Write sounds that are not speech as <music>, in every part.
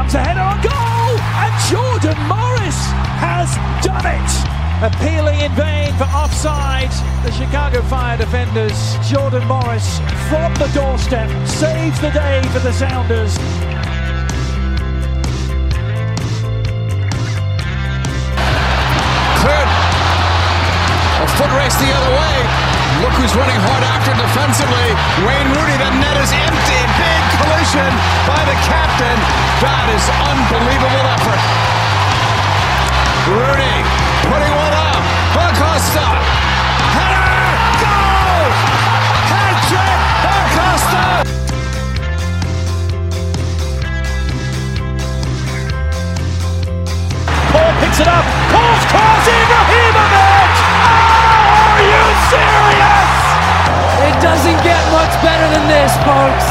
comes a header on goal, and Jordan Morris has done it. Appealing in vain for offside, the Chicago Fire defenders, Jordan Morris from the doorstep saves the day for the Sounders. Cleared. A foot race the other way. Look who's running hard after defensively. Wayne Rooney. The net is empty. Big collision by the captain. That is unbelievable effort. Rooney putting one up. Acosta. Header. Paul picks it up. Paul's cross. Ibrahimovic! Oh, are you serious? It doesn't get much better than this, folks.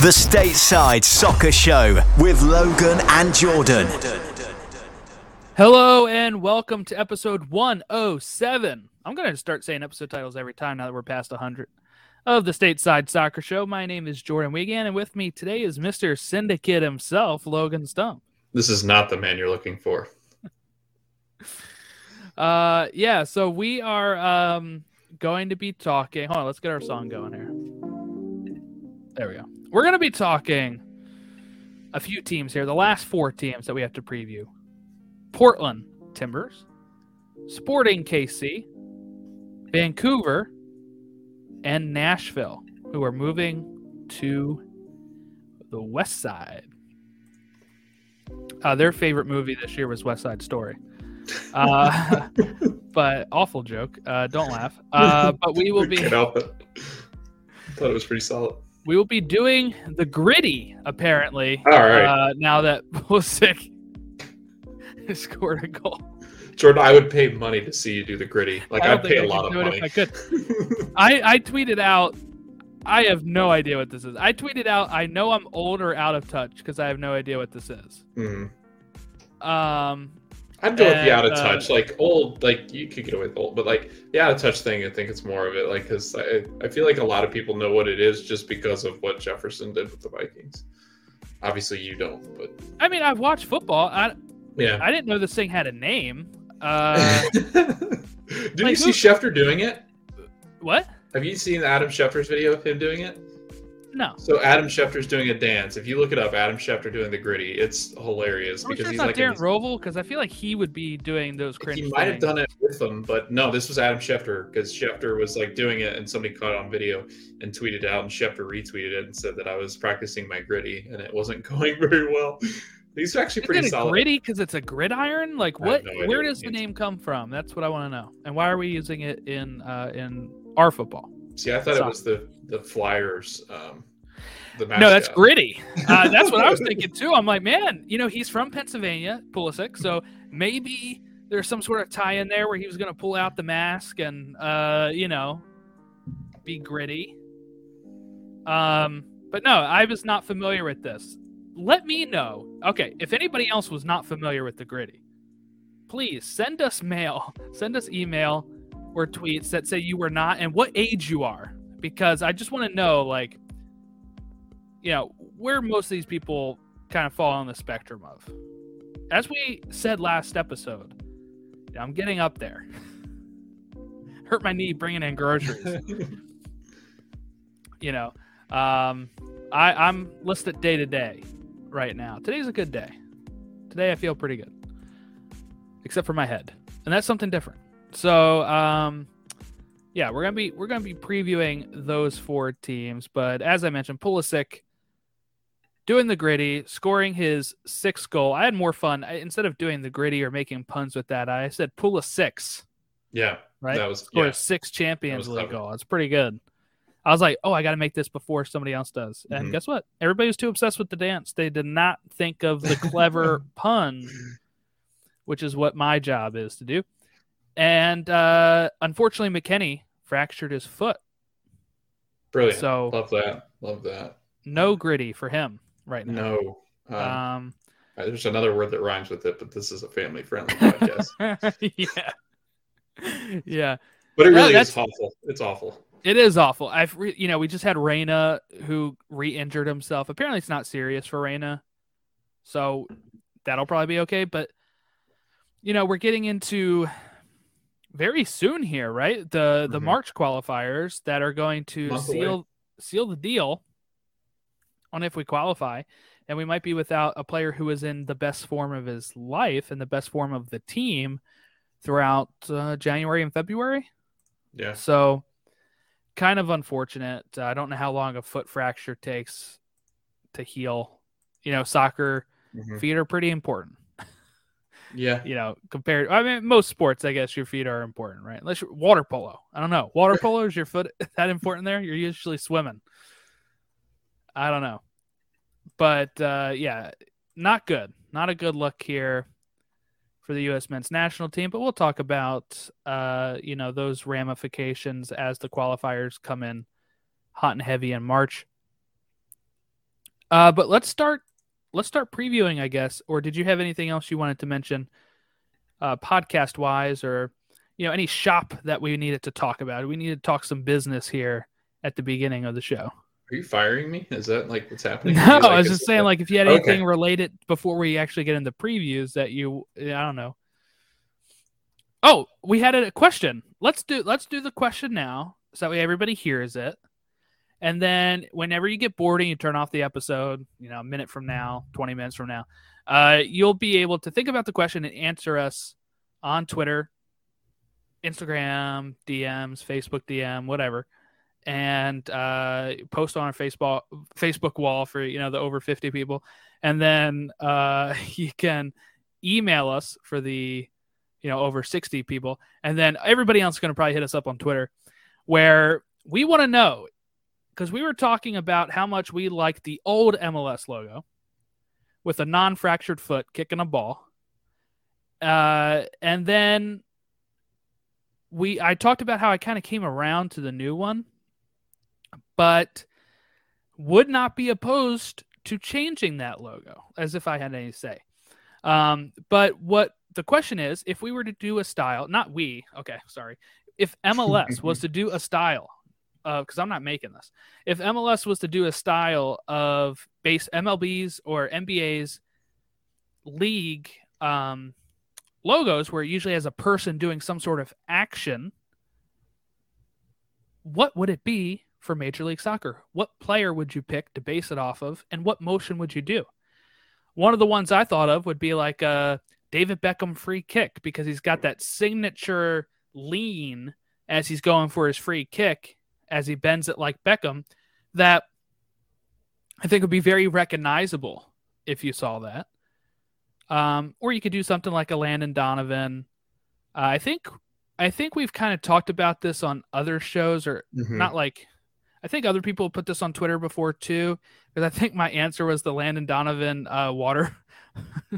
The Stateside Soccer Show with Logan and Jordan. Hello and welcome to episode 107. I'm going to start saying episode titles every time now that we're past 100 of the Stateside Soccer Show. My name is Jordan Wiegand, and with me today is Mr. Syndicate himself, Logan Stump. This is not the man you're looking for. <laughs> Uh, yeah, so we are um going to be talking. Hold on, let's get our song going here. There we go. We're going to be talking a few teams here. The last four teams that we have to preview: Portland Timbers, Sporting KC, Vancouver, and Nashville, who are moving to the West Side. Uh, their favorite movie this year was West Side Story. Uh, <laughs> but awful joke. Uh, don't laugh. <laughs> Uh, but we will be Can't help it. Thought it was pretty solid. we will be doing the gritty apparently. All right. Uh, now that <laughs> has scored a goal. Jordan, I would pay money to see you do the gritty. Like I I'd pay think a I lot of money. I could. I, I tweeted out. I have no idea what this is. I tweeted out. I know I'm old or out of touch because I have no idea what this is. Mhm. Um, I'd go with the out of And, uh, touch, like old, like you could get away with old, but like the out of touch thing, I think it's more of it, like because I, I feel like a lot of people know what it is just because of what Jefferson did with the Vikings. Obviously, you don't, but I mean, I've watched football. I yeah. I didn't know this thing had a name. Uh, <laughs> Did like, you see who- Schefter doing it? what? Have you seen Adam Schefter's video of him doing it? No. So Adam Schefter's doing a dance. If you look it up, Adam Schefter doing the gritty, it's hilarious I'm because sure he's not like Darren Rovell because I feel like he would be doing those cringe. he might have done it with them, but no, this was Adam Schefter because Schefter was like doing it and somebody caught it on video and tweeted it out, and Schefter retweeted it and said that I was practicing my gritty and it wasn't <laughs> going very well. These are actually Is pretty solid. gritty because it's a gridiron? Like what? no where does the name come from? That's what I want to know. And why are we using it in uh, in our football? See, I thought it was the the Flyers. Um, the No, that's gritty. Uh, <laughs> that's what I was thinking too. I'm like, man, you know, he's from Pennsylvania, Pulisic, so maybe there's some sort of tie in there where he was going to pull out the mask and, uh, you know, be gritty. Um, but no, I was not familiar with this. Let me know. Okay, if anybody else was not familiar with the gritty, please send us mail, <laughs> send us email or tweets that say you were not and what age you are, because I just want to know, like, you know, where most of these people kind of fall on the spectrum of. As we said last episode, you know, I'm getting up there. <laughs> Hurt my knee bringing in groceries. <laughs> you know, um, I, I'm listed day to day right now. Today's a good day. Today I feel pretty good, except for my head, and that's something different. So, um, yeah, we're gonna be we're gonna be previewing those four teams. But as I mentioned, Pulisic doing the gritty, scoring his sixth goal. I had more fun I, instead of doing the gritty or making puns with that. I said pull a six, Yeah, right? that was Score yeah. six Champions League clever. goal. It's pretty good. I was like, oh, I got to make this before somebody else does. And Mhm. guess what? Everybody was too obsessed with the dance. They did not think of the clever <laughs> pun, which is what my job is to do. And uh, unfortunately, McKennie fractured his foot. Brilliant. So- love that. Love that. No gritty for him right now. No. Um, Um, Uh, There's another word that rhymes with it, but this is a family friendly podcast. <laughs> yeah. Yeah. But it really that's- is awful. It's awful. It is awful. I've re- you know, we just had Reyna who re-injured himself. Apparently it's not serious for Reyna. So that'll probably be okay, but you know, we're getting into very soon here, right? The the Mhm. March qualifiers that are going to Month away. seal seal the deal on if we qualify. And we might be without a player who is in the best form of his life and the best form of the team throughout uh, January and February. Yeah. So, kind of unfortunate. Uh, I don't know how long a foot fracture takes to heal. You know, soccer Mhm. feet are pretty important. <laughs> Yeah. You know, compared. I mean, most sports, I guess your feet are important, right? Unless you're water polo. I don't know. Water <laughs> polo is your foot <laughs> that important there? You're usually swimming. I don't know, but uh, yeah, not good. Not a good look here for the U.S. men's national team. But we'll talk about uh, you know those ramifications as the qualifiers come in hot and heavy in March. Uh, but let's start. Let's start previewing, I guess. Or did you have anything else you wanted to mention, uh, podcast wise, or you know any shop that we needed to talk about? We need to talk some business here at the beginning of the show. Are you firing me? Is that like what's happening? <laughs> No, like, I was just saying, like, if you had Okay. anything related before we actually get into previews that you, I don't know. Oh, we had a question. Let's do let's do the question now, so that way everybody hears it, and then whenever you get bored and you turn off the episode, you know, a minute from now, twenty minutes from now, uh, you'll be able to think about the question and answer us on Twitter, Instagram, DMs, Facebook DM, whatever and uh, post on our Facebook Facebook wall for you know the over fifty people, and then uh, <laughs> you can email us for the you know over sixty people, and then everybody else is going to probably hit us up on Twitter, where we want to know because we were talking about how much we like the old MLS logo with a non-fractured foot kicking a ball, uh, and then we I talked about how I kind of came around to the new one but would not be opposed to changing that logo as if I had any say. Um, but what the question is if we were to do a style, not we, okay, sorry. If MLS <laughs> was to do a style, because I'm not making this, if MLS was to do a style of base MLB's or NBA's league um, logos where it usually has a person doing some sort of action, what would it be for Major League Soccer? What player would you pick to base it off of, and what motion would you do? One of the ones I thought of would be like a David Beckham free kick because he's got that signature lean as he's going for his free kick as he bends it like Beckham that I think would be very recognizable if you saw that. Um, or you could do something like a Landon Donovan. Uh, I think I think we've kind of talked about this on other shows, or Mhm. not like I think other people put this on Twitter before too, because I think my answer was the Landon Donovan uh, water. <laughs>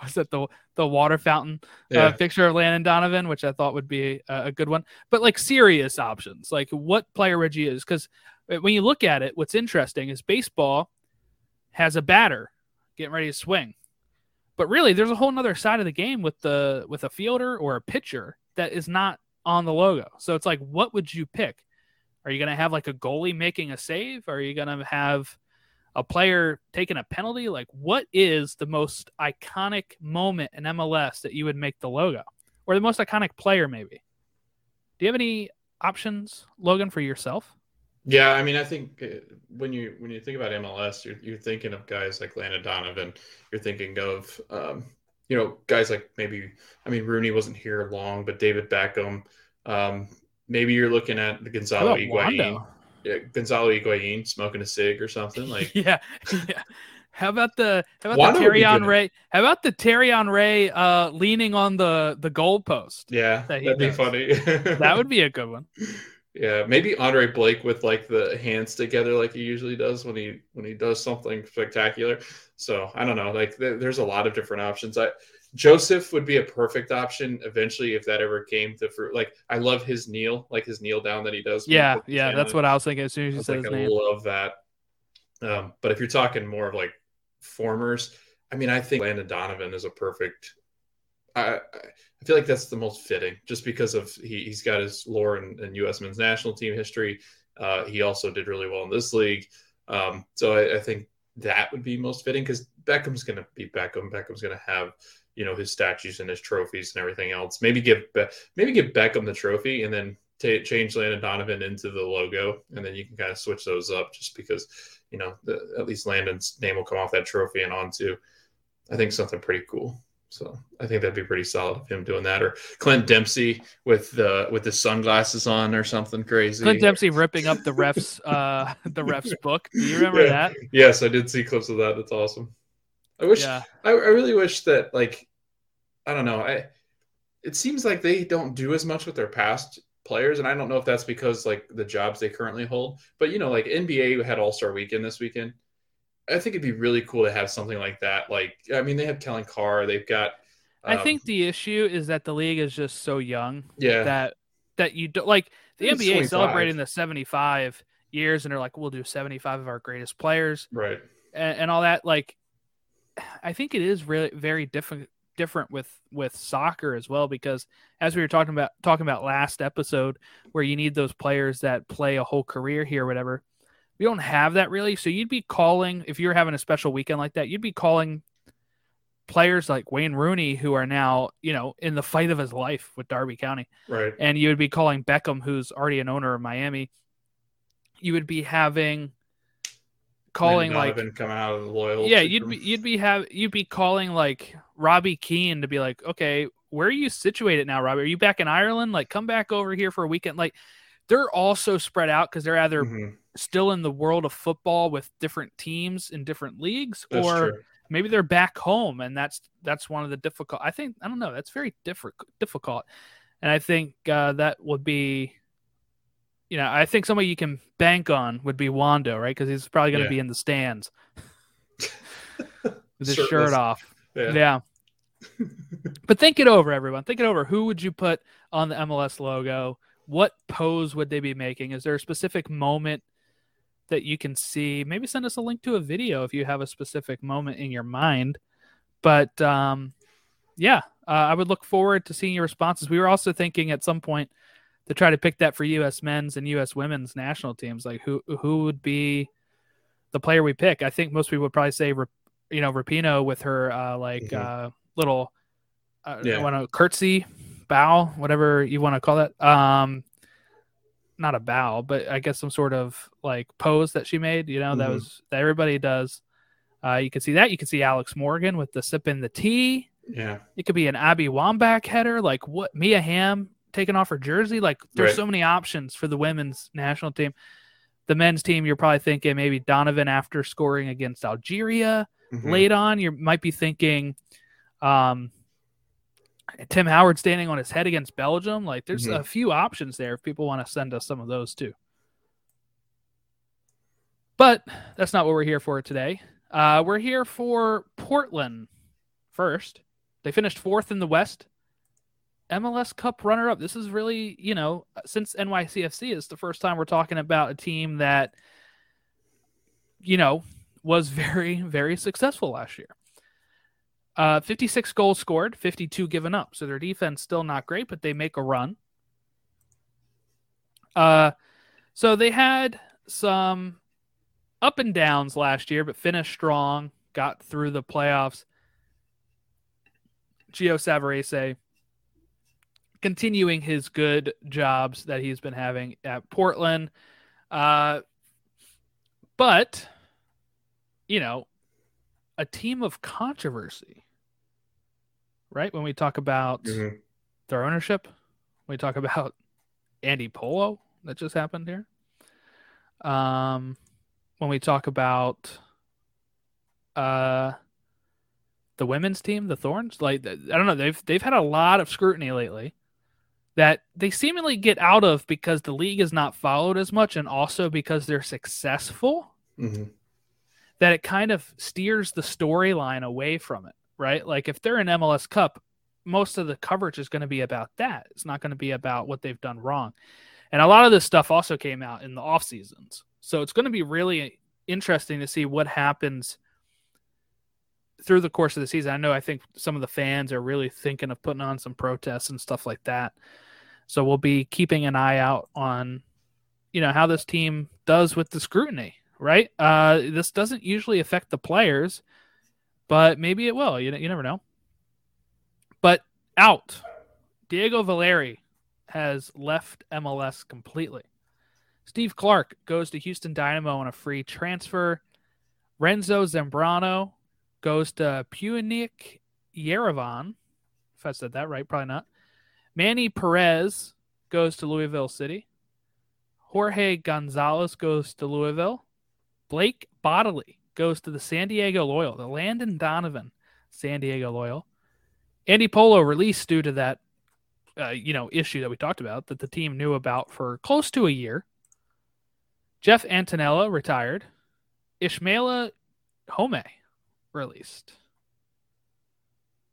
was that the the water fountain Yeah. uh, picture of Landon Donovan, which I thought would be a, a good one. But like serious options, like what player Reggie is. Because when you look at it, what's interesting is baseball has a batter getting ready to swing, but really there's a whole nother side of the game with the with a fielder or a pitcher that is not on the logo. So it's like, what would you pick? Are you going to have like a goalie making a save? Are you going to have a player taking a penalty? Like, what is the most iconic moment in MLS that you would make the logo, or the most iconic player, maybe? Do you have any options, Logan, for yourself? Yeah, I mean, I think uh, when you when you think about MLS, you're you're thinking of guys like Landon Donovan. You're thinking of um, you know guys like maybe I mean Rooney wasn't here long, but David Beckham. Um, maybe you're looking at the Gonzalo Higuain, Wondo? yeah, Gonzalo Higuain smoking a cig or something <laughs> like. yeah, yeah. How about the how about Wondo the would Terry on. Ray? How about the Thierry Henry uh, leaning on the the goalpost? Yeah, That that'd be funny. <laughs> That would be a good one. Yeah, maybe Andre Blake with like the hands together like he usually does when he when he does something spectacular. So I don't know. Like there, there's a lot of different options. I Joseph would be a perfect option eventually if that ever came to fruit. Like I love his kneel, like his kneel down that he does. Yeah, yeah. That's what I was thinking as soon as you said like, his I name. love that. Um, but if you're talking more of like formers, I mean, I think Landon Donovan is a perfect. I I feel like that's the most fitting, just because of he he's got his lore in, in U.S. men's national team history. Uh, he also did really well in this league, um, so I, I think that would be most fitting because Beckham's going to be Beckham. Beckham's going to have you know his statues and his trophies and everything else. Maybe give maybe give Beckham the trophy and then t- change Landon Donovan into the logo, and then you can kind of switch those up just because you know the, at least Landon's name will come off that trophy and onto I think something pretty cool. So I think that'd be pretty solid of him doing that, or Clint Dempsey with the with the sunglasses on, or something crazy. Clint Dempsey ripping up the refs uh <laughs> the refs book. Do you remember Yeah. that? Yes, I did see clips of that. That's awesome. I wish. Yeah. I, I really wish that like I don't know. I it seems like they don't do as much with their past players, and I don't know if that's because like the jobs they currently hold. But you know, like NBA had All Star Weekend this weekend. I think it'd be really cool to have something like that. Like, I mean, they have Kellen Carr. They've got. I um, think the issue is that the league is just so young Yeah. that that you don't like the It's NBA 25. celebrating the 75 years and they're like we'll do 75 of our greatest players right. and, and all that like I think it is really very different different with with soccer as well because as we were talking about talking about last episode where you need those players that play a whole career here or whatever we don't have that really so you'd be calling if you're having a special weekend like that you'd be calling players like Wayne Rooney who are now you know in the fight of his life with Derby County Right. and you would be calling Beckham, who's already an owner of Miami. You would be having calling like coming out of the loyal. yeah, you'd be you'd be have you'd be calling like Robbie Keane to be like, okay, where are you situated now, Robbie? Are you back in Ireland? Like, come back over here for a weekend. Like, they're also spread out because they're either Mhm. still in the world of football with different teams in different leagues, That's or true. maybe they're back home and that's that's one of the difficult i think i don't know that's very difficult difficult and i think uh, that would be you know i think somebody you can bank on would be Wondo right? Because he's probably going to Yeah. be in the stands. <laughs> With his Shirtless. shirt off. Yeah. yeah. <laughs> But think it over everyone. Think it over. Who would you put on the mls logo? What pose would they be making? Is there a specific moment that you can see? Maybe send us a link to a video if you have a specific moment in your mind. But um yeah uh, i would look forward to seeing your responses. We were also thinking at some point to try to pick that for us men's and us women's national teams like who who would be the player we pick i think most people would probably say Rap- you know Rapinoe with her uh like Mhm. uh little uh, Yeah. I want to curtsy bow whatever you want to call that um not a bow, but I guess some sort of like pose that she made. You know, that Mhm. was that everybody does. Uh, you can see that. You can see Alex Morgan with the sip in the tea. Yeah. It could be an Abby Wambach header, like what Mia Hamm taking off her jersey. Like there's Right. so many options for the women's national team. The men's team, you're probably thinking maybe Donovan after scoring against Algeria Mhm. late on. You might be thinking um, Tim Howard standing on his head against Belgium. Like there's Mhm. a few options there if people want to send us some of those too. But that's not what we're here for today. Uh, we're here for Portland first. They finished fourth in the West. MLS Cup runner up. This is really, you know, since NYCFC is the first time we're talking about a team that, you know, was very, very successful last year. Uh, 56 goals scored, 52 given up. So their defense still not great, but they make a run. Uh, so they had some up and downs last year, but finished strong, got through the playoffs. Gio Savarese continuing his good jobs that he's been having at Portland. Uh, but, you know, a team of controversy, right? When we talk about Mhm. their ownership, we talk about Andy Polo that just happened here. Um, when we talk about uh the women's team, the Thorns, like I don't know, they've they've had a lot of scrutiny lately that they seemingly get out of because the league is not followed as much and also because they're successful Mhm. that it kind of steers the storyline away from it, right? Like if they're in MLS Cup, most of the coverage is going to be about that. It's not going to be about what they've done wrong. And a lot of this stuff also came out in the off seasons. So it's going to be really interesting to see what happens through the course of the season. I know I think some of the fans are really thinking of putting on some protests and stuff like that. So we'll be keeping an eye out on, you know, how this team does with the scrutiny. Right? Uh, this doesn't usually affect the players, but maybe it will. You you never know. But out, Diego Valeri has left MLS completely. Steve Clark goes to Houston Dynamo on a free transfer. Renzo Zambrano goes to Pyunik Yerevan. If I said that right, probably not. Manny Perez goes to Louisville City. Jorge Gonzalez goes to Louisville. Blake Bodily goes to the San Diego Loyal, the Landon Donovan San Diego Loyal. Andy Polo released due to that, uh, you know, issue that we talked about that the team knew about for close to a year. Jeff Attinella retired. Ismaila Jome released.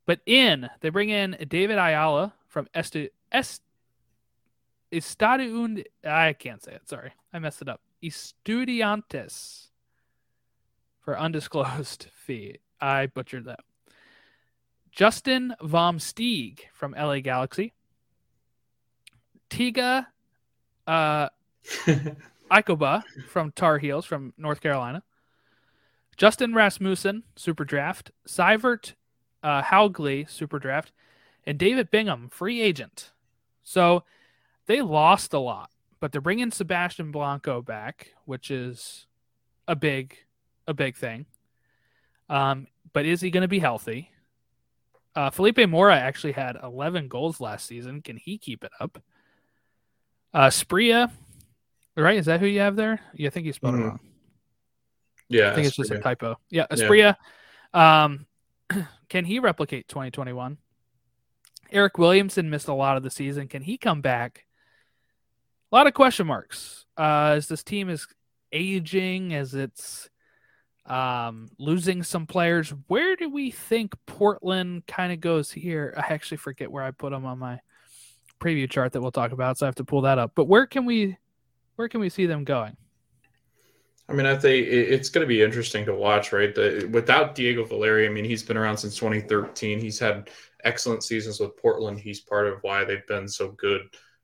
But in, they bring in David Ayala from Est- Est- Estadio. I can't say it. Sorry. I messed it up. Estudiantes for undisclosed <laughs> fee. I butchered that. Justin Vom Steeg from LA Galaxy. Tega uh, <laughs> Ikoba from Tar Heels from North Carolina. Justin Rasmussen, Super Draft. Sivert uh, Haugli, Super Draft. And David Bingham, free agent. So they lost a lot, but they're bringing Sebastian Blanco back, which is a big, a big thing. Um, but is he going to be healthy? Uh, Felipe Mora actually had 11 goals last season. Can he keep it up? Uh, Spria, right? Is that who you have there? Yeah, I think you spelled Mhm. it wrong. Yeah, I think it's just a typo. Yeah, Yeah. Um, <clears throat> can he replicate 2021? Eric Williamson missed a lot of the season. Can he come back? A lot of question marks. Uh, as this team is aging, as it's um, losing some players, where do we think Portland kind of goes here? I actually forget where I put them on my preview chart that we'll talk about, so I have to pull that up. But where can we, where can we see them going? I mean, I think it's going to be interesting to watch, right? The, without Diego Valeri, I mean, he's been around since 2013. He's had excellent seasons with Portland. He's part of why they've been so good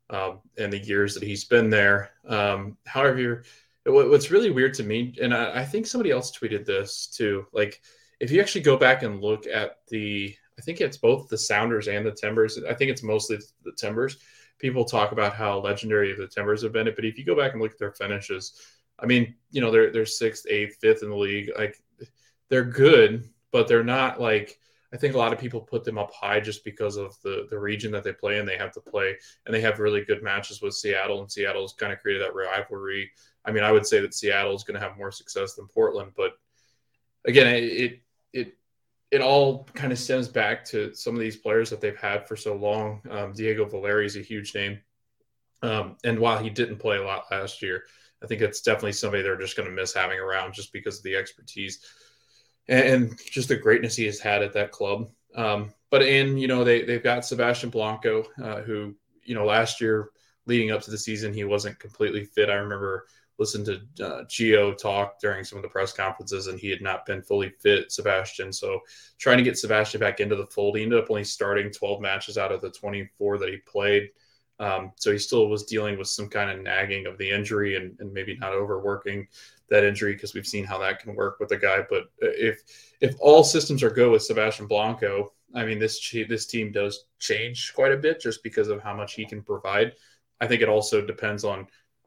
um, in the years that he's been there. Um, however, what- what's really weird to me, and I, I think somebody else tweeted this too, like if you actually go back and look at the, I think it's both the Sounders and the Timbers. I think it's mostly the Timbers. People talk about how legendary the Timbers have been, but if you go back and look at their finishes, I mean, you know, they're they're sixth, eighth, fifth in the league. Like they're good, but they're not like I think a lot of people put them up high just because of the the region that they play and they have to play and they have really good matches with Seattle and Seattle's kind of created that rivalry. I mean, I would say that Seattle is going to have more success than Portland, but again, it it it, all kind of stems back to some of these players that they've had for so long. Um, Diego Valeri is a huge name, um, and while he didn't play a lot last year, I think it's definitely somebody they're just going to miss having around just because of the expertise and, and just the greatness he has had at that club. Um, but in you know they they've got Sebastian Blanco, uh, who you know last year leading up to the season he wasn't completely fit. I remember listening to uh, Gio talk during some of the press conferences, and he had not been fully fit, Sebastian. So trying to get Sebastian back into the fold, he ended up only starting 12 matches out of the 24 that he played. Um, so he still was dealing with some kind of nagging of the injury and, and maybe not overworking that injury because we've seen how that can work with a guy. But if if all systems are go with Sebastian Blanco, I mean this this team does change quite a bit just because of how much he can provide. I think it also depends on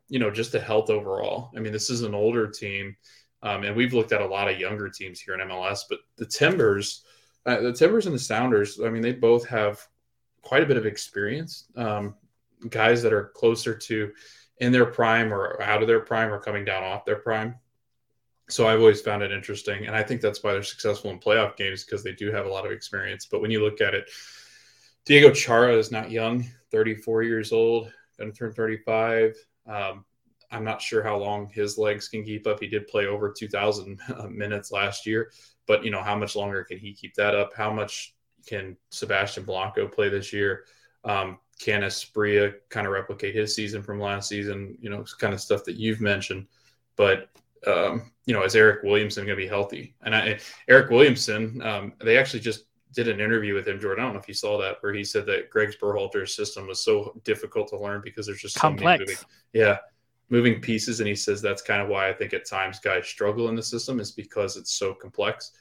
you know just the health overall. I mean this is an older team, um, and we've looked at a lot of younger teams here in MLS, but the Timbers, uh, the Timbers and the Sounders, I mean they both have quite a bit of experience. Um, guys that are closer to in their prime or out of their prime or coming down off their prime. So I've always found it interesting, and I think that's why they're successful in playoff games because they do have a lot of experience. But when you look at it, Diego Chara is not young, 34 years old, going to turn 35. Um, I'm not sure how long his legs can keep up. He did play over 2,000 <laughs> minutes last year, but you know how much longer can he keep that up? How much can Sebastian Blanco play this year? Um, can Asprilla kind of replicate his season from last season? You know, kind of stuff that you've mentioned. But um, you know, is Eric Williamson going to be healthy? And I, Eric Williamson, um, they actually just did an interview with him, Jordan. I don't know if you saw that, where he said that Greg's Berhalter's system was so difficult to learn because there's just complex. so moving, yeah, moving pieces. And he says that's kind of why I think at times guys struggle in the system is because it's so complex.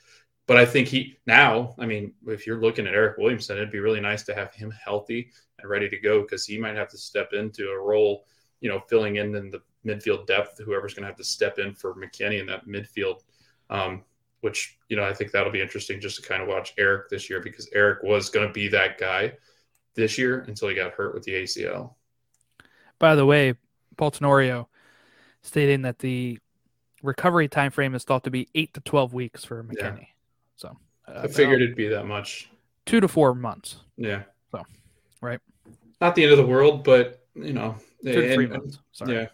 But I think he now, I mean, if you're looking at Eric Williamson, it'd be really nice to have him healthy and ready to go because he might have to step into a role, you know, filling in in the midfield depth, whoever's going to have to step in for McKennie in that midfield. Um, which you know I think that'll be interesting just to kind of watch Eric this year because Eric was going to be that guy this year until he got hurt with the ACL. By the way, Paul Tenorio stating that the recovery time frame is thought to be eight to twelve weeks for McKennie. Yeah. So uh, I figured it'd be that much. Two to four months. Yeah. So, right. Not the end of the world, but you know, two to three months. Sorry. Yeah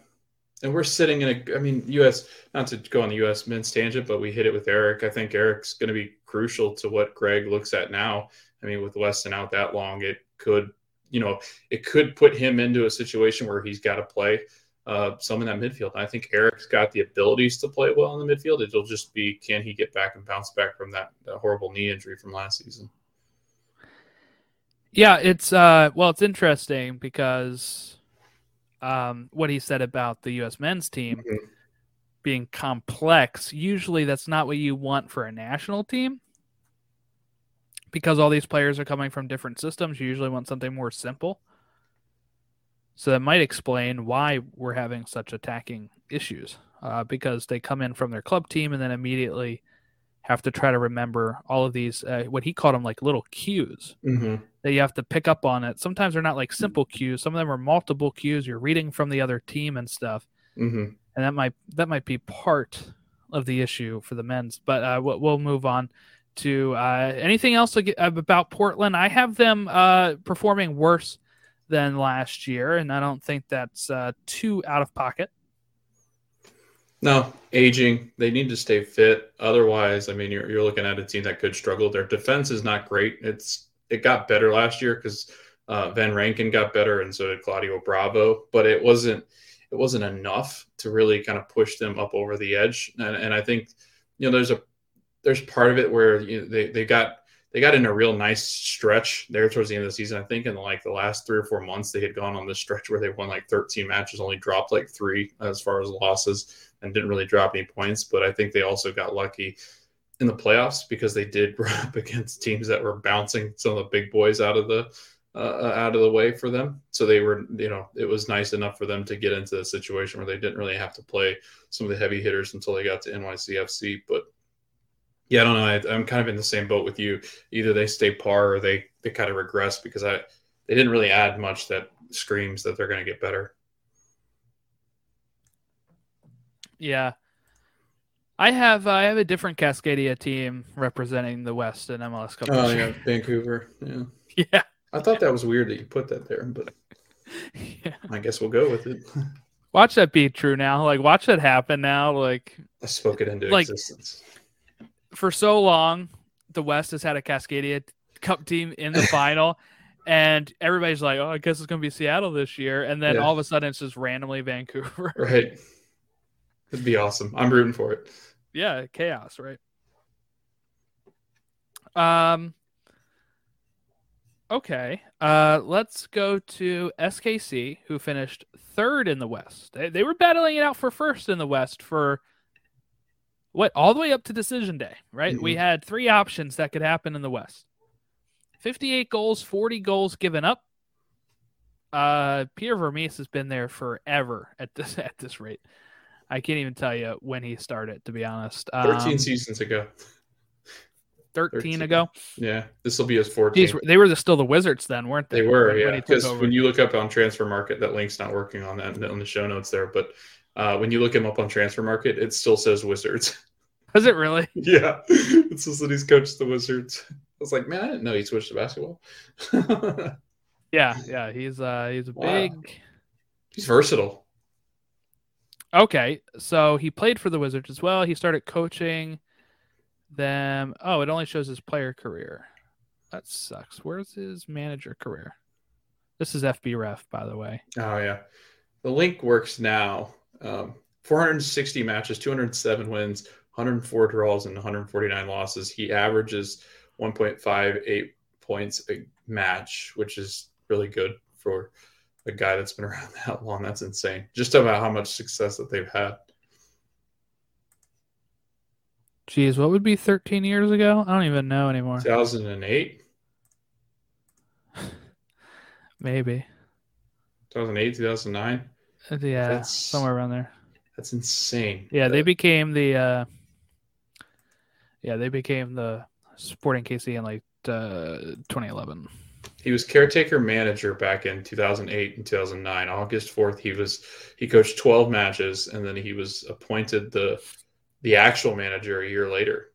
and we're sitting in a i mean us not to go on the us men's tangent but we hit it with eric i think eric's going to be crucial to what greg looks at now i mean with weston out that long it could you know it could put him into a situation where he's got to play uh, some in that midfield i think eric's got the abilities to play well in the midfield it'll just be can he get back and bounce back from that, that horrible knee injury from last season yeah it's uh well it's interesting because um, what he said about the U.S. men's team mm-hmm. being complex. Usually, that's not what you want for a national team because all these players are coming from different systems. You usually want something more simple. So that might explain why we're having such attacking issues uh, because they come in from their club team and then immediately have to try to remember all of these uh, what he called them like little cues mm-hmm. that you have to pick up on it. Sometimes they're not like simple cues. Some of them are multiple cues. You're reading from the other team and stuff. Mm-hmm. and that might that might be part of the issue for the men's. But uh, we'll move on to uh, anything else about portland? I have them uh, performing worse than last year and i don't think that's uh, too out of pocket no, aging. They need to stay fit. Otherwise, I mean, you're, you're looking at a team that could struggle. Their defense is not great. It's it got better last year because uh, Van Rankin got better, and so did Claudio Bravo. But it wasn't it wasn't enough to really kind of push them up over the edge. And, and I think you know there's a there's part of it where you know, they they got they got in a real nice stretch there towards the end of the season. I think in like the last three or four months, they had gone on this stretch where they won like 13 matches, only dropped like three as far as losses and didn't really drop any points. But I think they also got lucky in the playoffs because they did <laughs> run up against teams that were bouncing some of the big boys out of the uh, out of the way for them. So they were, you know, it was nice enough for them to get into a situation where they didn't really have to play some of the heavy hitters until they got to NYCFC. But yeah, I don't know. I, am kind of in the same boat with you. Either they stay par or they they kind of regress because I they didn't really add much that screams that they're going to get better. Yeah. I have uh, I have a different Cascadia team representing the West in MLS Cup. Oh yeah, <laughs> Vancouver. Yeah. <laughs> Yeah. I thought that was weird that you put that there, but <laughs> yeah. I guess we'll go with it. Watch that be true now. Like watch that happen now. Like I spoke it into like, existence. For so long, the West has had a Cascadia Cup team in the <laughs> final. And everybody's like, "Oh, I guess it's going to be Seattle this year," and then yeah. all of a sudden it's just randomly Vancouver. <laughs> Right. It'd be awesome. I'm rooting for it. Yeah, chaos, right? Um. Okay. Uh, let's go to SKC, who finished third in the West. They, they were battling it out for first in the West for what all the way up to decision day, right? Mm-hmm. We had three options that could happen in the West. 58 goals, 40 goals given up. Uh, Peter Vermes has been there forever at this <laughs> at this rate. I can't even tell you when he started, to be honest. Um, 13 seasons ago. 13, 13. ago? Yeah. This will be his 14. they were the, still the Wizards then, weren't they? They were, when, yeah. Because when, when you look up on Transfermarkt, that link's not working on that on the show notes there. But uh, when you look him up on Transfermarkt, it still says Wizards. <laughs> Does it really? yeah. <laughs> It says that he's coached the Wizards. I was like, man, I didn't know he switched to basketball. <laughs> yeah, yeah. He's uh he's a wow. big He's versatile. Okay, so he played for the Wizards as well. He started coaching them. Oh, it only shows his player career. That sucks. Where's his manager career? This is FBref, by the way. Oh yeah, the link works now. Um, 460 matches, 207 wins, 104 draws, and 149 losses. He averages 1.58 points a match, which is really good for a guy that's been <laughs> around that long. That's insane. Just about how much success that they've had. Geez, what would be 13 years ago? I don't even know anymore. 2008, <laughs> Maybe. 2008, 2009. Uh, Yeah, That's- somewhere around there. That's insane. Yeah, they became the uh Yeah, they became the Sporting KC in like uh 2011. He was caretaker manager back in 2008 and 2009. August 4th, he was he coached 12 matches, and then he was appointed the the actual manager a year later.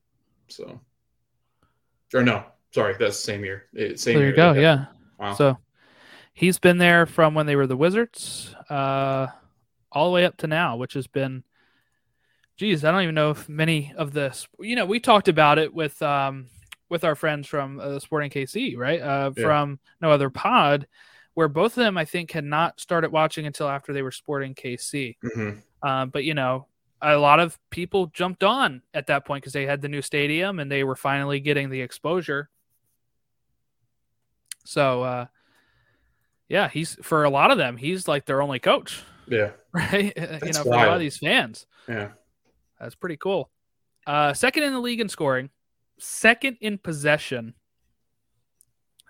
So, or no, sorry, that's the same year. Same there year you go, yeah. Wow. So he's been there from when they were the Wizards, uh, all the way up to now, which has been, geez, I don't even know if many of this. You know, we talked about it with um, with our friends from uh, Sporting KC, right? Uh, Yeah. From No Other Pod, where both of them, I think, had not started watching until after they were Sporting KC. Mhm. Um, but you know, a lot of people jumped on at that point because they had the new stadium and they were finally getting the exposure. So, uh, yeah, he's for a lot of them, he's like their only coach, Yeah, <laughs> right? <laughs> you That's know, for a lot of these fans, yeah. that's pretty cool. Uh, second in the league in scoring, second in possession.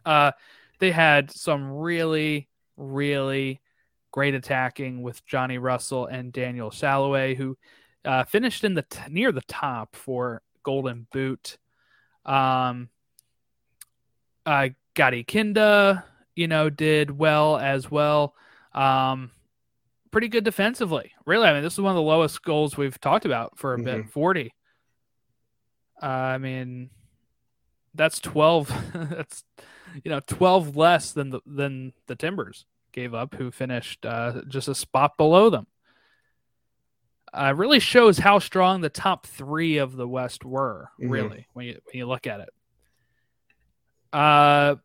Uh, they had some really, really great attacking with Johnny Russell and Daniel Salloi, who uh, finished in the t- near the top for Golden Boot. Um, uh, Gadi Kinda, you know, did well as well. Um, pretty good defensively. Really, I mean, this is one of the lowest goals we've talked about for a bit. Mhm. Forty. Uh, I mean, that's twelve. <laughs> that's you know twelve less than the than the Timbers gave up, who finished uh, just a spot below them. Uh, really shows how strong the top three of the West were. Mhm. Really, when you when you look at it. Uh,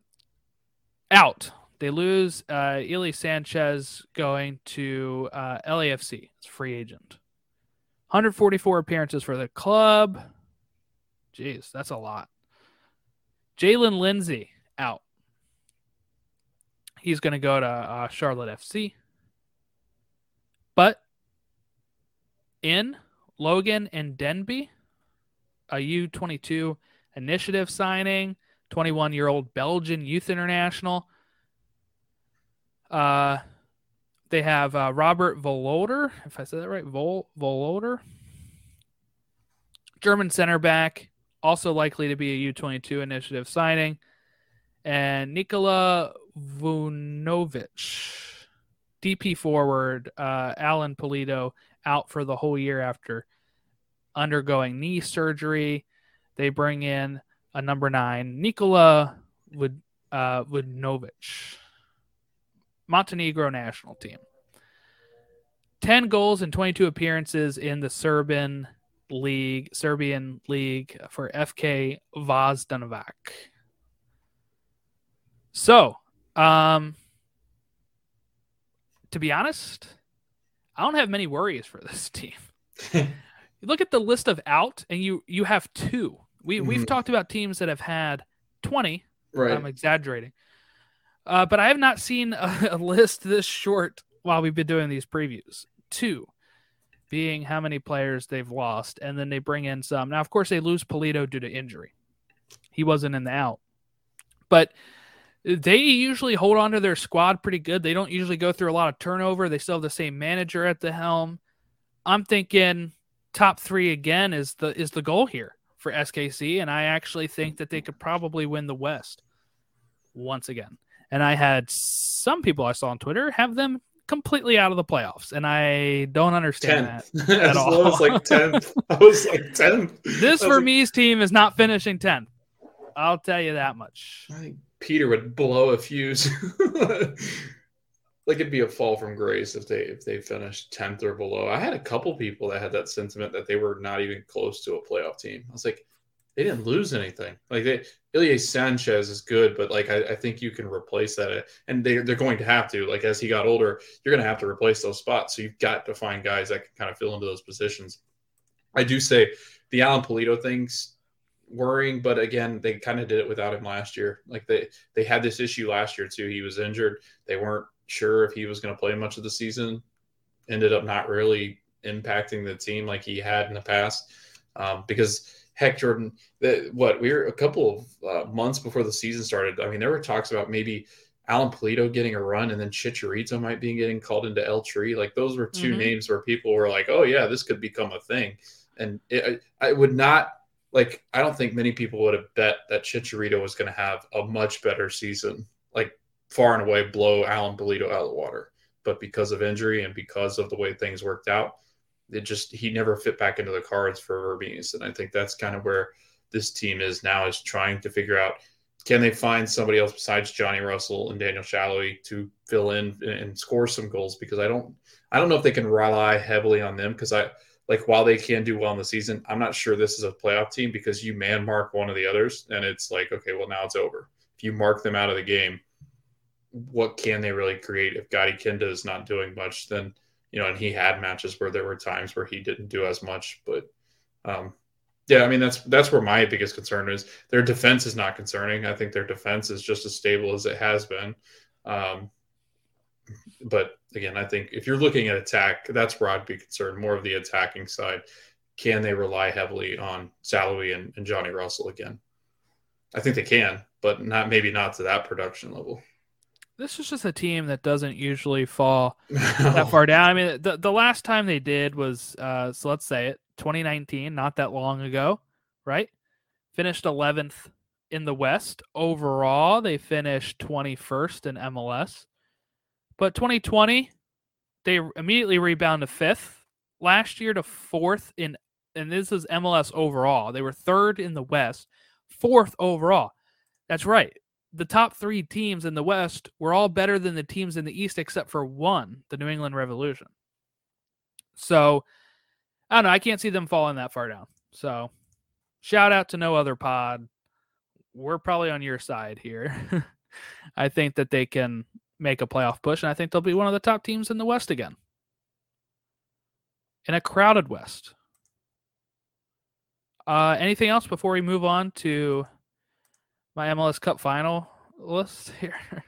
out. They lose uh, Ilie Sanchez going to uh, LAFC. It's free agent. 144 appearances for the club. Jeez, that's a lot. Jaylin Lindsey out. He's going to go to uh, Charlotte FC. But in Logan Ndenbe, a U22 initiative signing, 21 year old Belgian youth international. Uh, they have uh, Robert Voloder, if I said that right, Vol Voloder, German center back, also likely to be a U22 initiative signing, and Nikola Vujnovic, DP forward, uh, Alan Pulido out for the whole year after undergoing knee surgery. They bring in a number nine, Nikola Vud, uh, Vujnovic. Montenegro national team. 10 goals and 22 appearances in the Serbian league, Serbian league for FK Vozdanovac. So, um to be honest, I don't have many worries for this <laughs> team. <laughs> you look at the list of out and you you have two. We we've Mhm. talked about teams that have had 20 Right. I'm exaggerating. Uh, but I have not seen a, <laughs> a list this short while we've been doing these previews. Two being how many players they've lost, and then they bring in some. Now, of course, they lose Pulido due to injury. He wasn't in the out. But they usually hold on to their squad pretty good. They don't usually go through a lot of turnover. They still have the same manager at the helm. I'm thinking top three again is the is the goal here for SKC, and I actually think that they could probably win the West once again. And I had some people I saw on Twitter have them completely out of the playoffs, and I don't understand tenth, that <laughs> as all. low as like tenth. I was like tenth. This I was for like, team is not finishing 10th. I'll tell you that much. I think Peter would blow a fuse. <laughs> like it'd be a fall from grace if they if they finished tenth or below. I had a couple people that had that sentiment that they were not even close to a playoff team. I was like, they didn't lose anything. Like they, Ilie Sanchez is good, but like I, I, think you can replace that, and they they're going to have to. Like as he got older, you're going to have to replace those spots. So you've got to find guys that can kind of fill into those positions. I do say the Alan Pulido things worrying, but again, they kind of did it without him last year. Like they they had this issue last year too. He was injured. They weren't sure if he was going to play much of the season. Ended up not really impacting the team like he had in the past um, because heck, Jordan, what we were a couple of uh, months before the season started. I mean, there were talks about maybe Alan Pulido getting a run and then Chicharito might be getting called into El Tri. Like those were 2 mm-hmm. names where people were like, oh, yeah, this could become a thing. And it, I, I would not like, I don't think many people would have bet that Chicharito was going to have a much better season, like far and away blow Alan Pulido out of the water. But because of injury and because of the way things worked out, it just he never fit back into the cards for Vermes, and I think that's kind of where this team is now is trying to figure out can they find somebody else besides Johnny Russell and Daniel Salloi to fill in and score some goals because I don't I don't know if they can rely heavily on them because I like while they can do well in the season, I'm not sure this is a playoff team because you man mark one of the others and it's like okay, well now it's over. If you mark them out of the game, what can they really create if Gadi Kinda is not doing much? Then you know, and he had matches where there were times where he didn't do as much. But um, yeah, I mean that's that's where my biggest concern is. Their defense is not concerning. I think their defense is just as stable as it has been. Um, but again, I think if you're looking at attack, that's where I'd be concerned. More of the attacking side. Can they rely heavily on Salloi and, and Johnny Russell again? I think they can, but not maybe not to that production level this is just a team that doesn't usually fall <laughs> that far down. I mean, the the last time they did was uh, so let's say it 2019, not that long ago, right? Finished 11th in the West overall. They finished 21st in MLS, but 2020 they immediately rebound to fifth. Last year to fourth in, and this is MLS overall. They were third in the West, fourth overall. That's right the top three teams in the West were all better than the teams in the East except for one, the New England Revolution. So I don't know. I can't see them falling that far down. So shout out to no other pod. We're probably on your side here. <laughs> I think that they can make a playoff push, and I think they'll be one of the top teams in the West again. In a crowded West. Uh, anything else before we move on to my MLS Cup final list here. <laughs>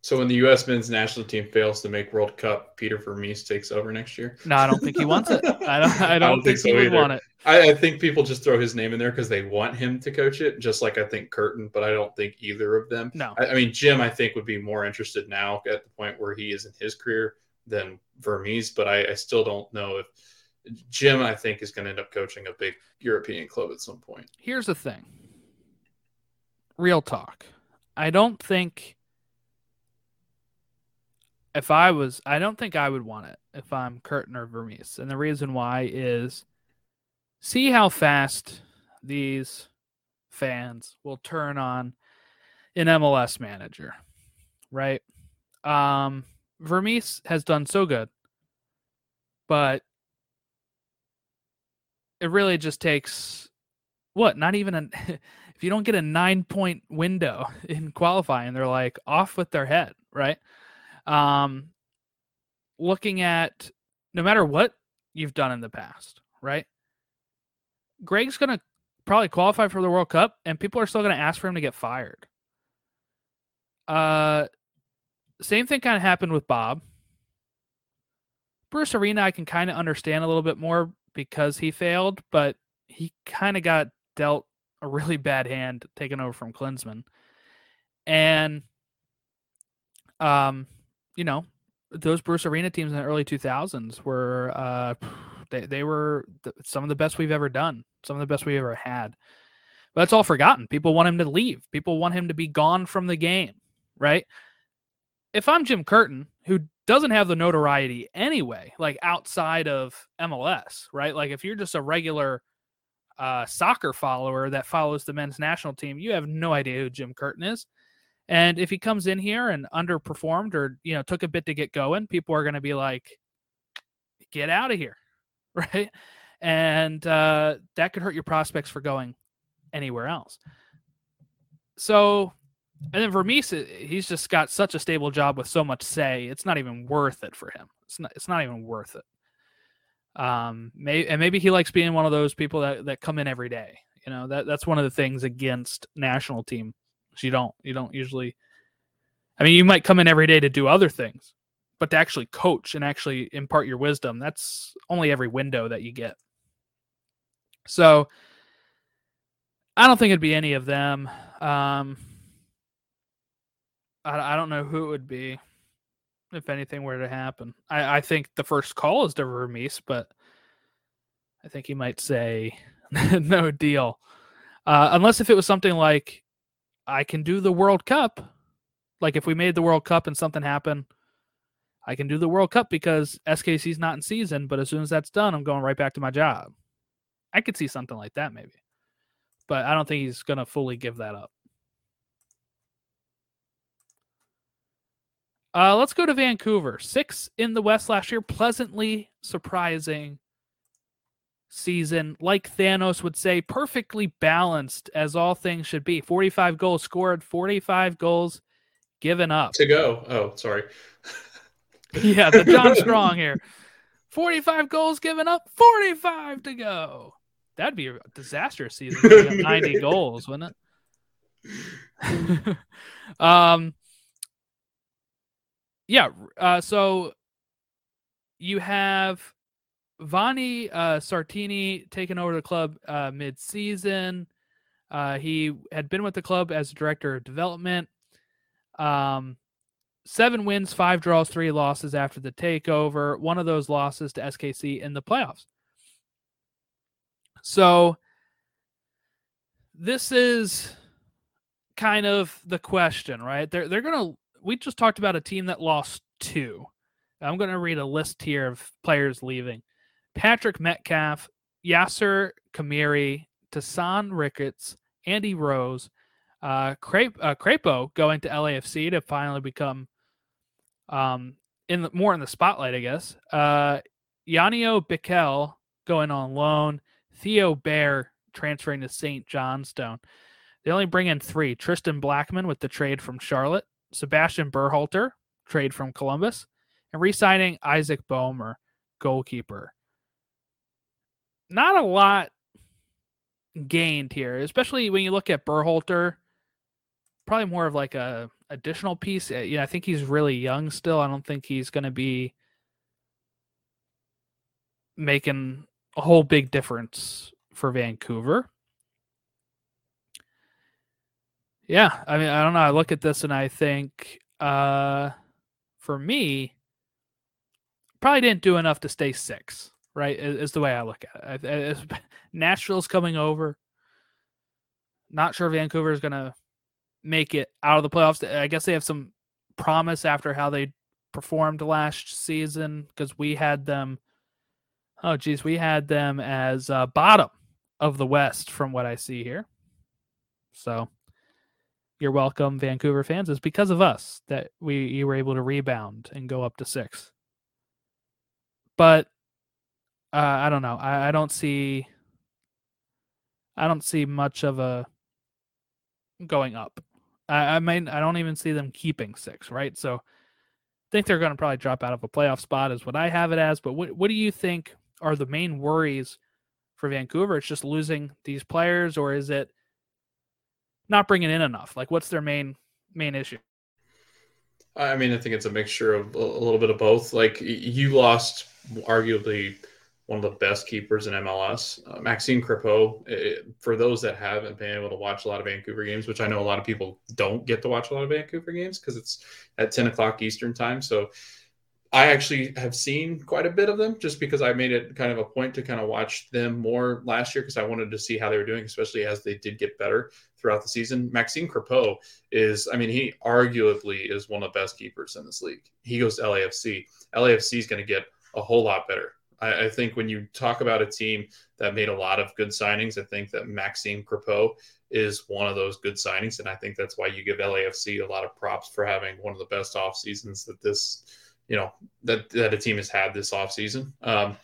So when the U.S. men's national team fails to make World Cup, Peter Vermes takes over next year. No, I don't think he wants it. I don't. <laughs> I don't, I don't think, think so he would want it. I, I, think people just throw his name in there because they want him to coach it, just like I think Curtin. But I don't think either of them. No. I, I, mean, Jim, I think would be more interested now at the point where he is in his career than Vermes. But I, I still don't know if Jim. I think is going to end up coaching a big European club at some point. Here's the thing real talk. I don't think if I was, I don't think I would want it if I'm Curtin or Vermes. And the reason why is see how fast these fans will turn on an MLS manager, right? Um, Vermes has done so good, but it really just takes what? Not even a <laughs> if you don't get a nine point window <laughs> in qualifying, they're like off with their head, right? Um, looking at no matter what you've done in the past, right? Greg's going to probably qualify for the World Cup, and people are still going to ask for him to get fired. Uh, same thing kind of happened with Bob. Bruce Arena, I can kind of understand a little bit more because he failed, but he kind of got dealt a really bad hand taken over from Klinsmann. And um, you know, those Bruce Arena teams in the early 2000s were uh <sighs> they they were some of the best we've ever done, some of the best we've ever had. But that's all forgotten. People want him to leave. People want him to be gone from the game, right? If I'm Jim Curtin, who doesn't have the notoriety anyway, like outside of MLS, right? Like if you're just a regular uh, soccer follower that follows the men's national team, you have no idea who Jim Curtin is. And if he comes in here and underperformed or you know took a bit to get going, people are going to be like, "Get out of here," <laughs> right? And uh, that could hurt your prospects for going anywhere else. So, and then Vermes, he's just got such a stable job with so much say. It's not even worth it for him. It's not. It's not even worth it. Um, may, and maybe he likes being one of those people that, that come in every day. You know that that's one of the things against national team. You don't you don't usually. I mean, you might come in every day to do other things, but to actually coach and actually impart your wisdom, that's only every window that you get. So I don't think it'd be any of them. Um, I, I don't know who it would be if anything were to happen. I, I think the first call is to Vermes, but I think he might say <laughs> no deal. Uh, unless if it was something like I can do the World Cup. Like if we made the World Cup and something happened, I can do the World Cup because SKC's not in season, but as soon as that's done, I'm going right back to my job. I could see something like that maybe. But I don't think he's going to fully give that up. Uh, let's go to Vancouver. Six in the West last year. Pleasantly surprising season. Like Thanos would say, perfectly balanced as all things should be. 45 goals scored, 45 goals given up. To go. Oh, sorry. <laughs> yeah, the John <laughs> Strong here. 45 goals given up, 45 to go. That'd be a disastrous season. 90 <laughs> goals, wouldn't it? um, yeah. Uh, so you have Vanni uh, Sartini taking over the club uh, mid-season. Uh, he had been with the club as director of development. Um, seven wins, five draws, three losses after the takeover. One of those losses to SKC in the playoffs. So this is kind of the question, right? They're they're gonna. We just talked about a team that lost two. I'm going to read a list here of players leaving: Patrick Metcalfe, Yasser Khmiri, Tosaint Ricketts, Andy Rose, uh, uh, Crepeau going to LAFC to finally become um, in the, more in the spotlight, I guess. Uh, Janio Bikel going on loan. Theo Bair transferring to St. Johnstone. They only bring in three Tristan Blackmon with the trade from Charlotte, Sebastian Berhalter, trade from Columbus, and re signing Isaac Boehmer, goalkeeper. Not a lot gained here, especially when you look at Berhalter. Probably more of like a additional piece. Uh, you know, I think he's really young still. I don't think he's going to be making a whole big difference for Vancouver. Yeah, I mean, I don't know. I look at this and I think, uh, for me, probably didn't do enough to stay six. Right, is, is the way I look at it. <laughs> Nashville's coming over. Not sure Vancouver is to make it out of the playoffs. I guess they have some promise after how they performed last season because we had them. Oh, geez, we had them as uh, bottom of the West from what I see here. So you're welcome, Vancouver fans. It's because of us that we you were able to rebound and go up to six. But uh, I don't know. I, I don't see. I don't see much of a going up. I, I mean, I don't even see them keeping six, right? So I think they're going to probably drop out of a playoff spot, is what I have it as. But what what do you think are the main worries for Vancouver? It's just losing these players, or is it not bringing in enough? Like, what's their main main issue? I mean, I think it's a mixture of a little bit of both. Like, you lost arguably one of the best keepers in MLS. Uh, Maxime for those that haven't been able to watch a lot of Vancouver games, which I know a lot of people don't get to watch a lot of Vancouver games because it's at 10 o'clock Eastern time. So I actually have seen quite a bit of them just because I made it kind of a point to kind of watch them more last year because I wanted to see how they were doing, especially as they did get better throughout the season. Maxime Crepeau is, I mean, he arguably is one of the best keepers in this league. He goes to LAFC. LAFC is going to get a whole lot better I, I, think when you talk about a team that made a lot of good signings, I think that Maxime Crepeau is one of those good signings, and I think that's why you give LAFC a lot of props for having one of the best off seasons that this, you know, that that a team has had this off season. Um,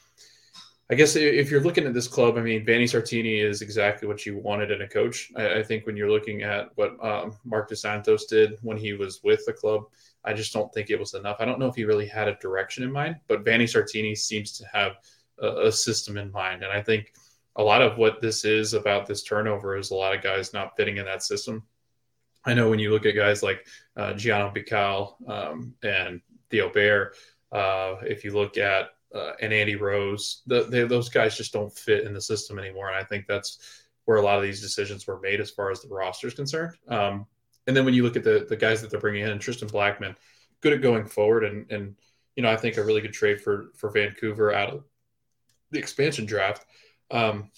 I guess if you're looking at this club, I mean, Vanni Sartini is exactly what you wanted in a coach. I, I think when you're looking at what um, Marc Dos Santos did when he was with the club, I just don't think it was enough. I don't know if he really had a direction in mind, but Vanni Sartini seems to have a, a system in mind. And I think a lot of what this is about this turnover is a lot of guys not fitting in that system. I know when you look at guys like uh, Janio Bikel um, and Theo Bair, uh, if you look at uh, and Andy Rose, the, they, those guys just don't fit in the system anymore. And I think that's where a lot of these decisions were made as far as the roster is concerned. Um, and then when you look at the the guys that they're bringing in, Tristan Blackmon, good at going forward, and and you know I think a really good trade for for Vancouver out of the expansion draft. Um,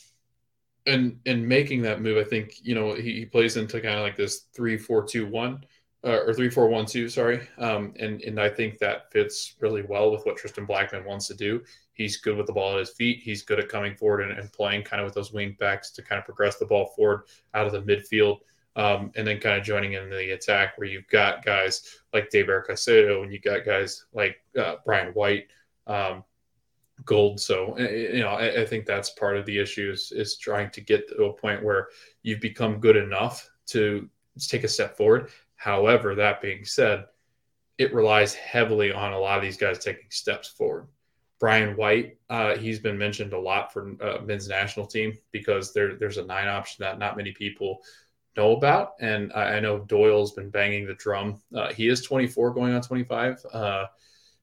and and making that move, I think you know he, he plays into kind of like this three four two one uh, or three four one two, sorry. Um, and and I think that fits really well with what Tristan Blackmon wants to do. He's good with the ball at his feet. He's good at coming forward and, and playing kind of with those wing backs to kind of progress the ball forward out of the midfield. Um, and then kind of joining in the attack where you've got guys like Deiber Caicedo and you got guys like uh, Brian White, um, Gauld. So eh, eh, you know, I, I, think that's part of the issue is, is trying to get to a point where you've become good enough to take a step forward. However, that being said, it relies heavily on a lot of these guys taking steps forward. Brian White, uh, he's been mentioned a lot for uh, men's national team because there, there's a nine option that not many people know about. And I, I know Doyle's been banging the drum. Uh, he is 24 going on 25. Uh,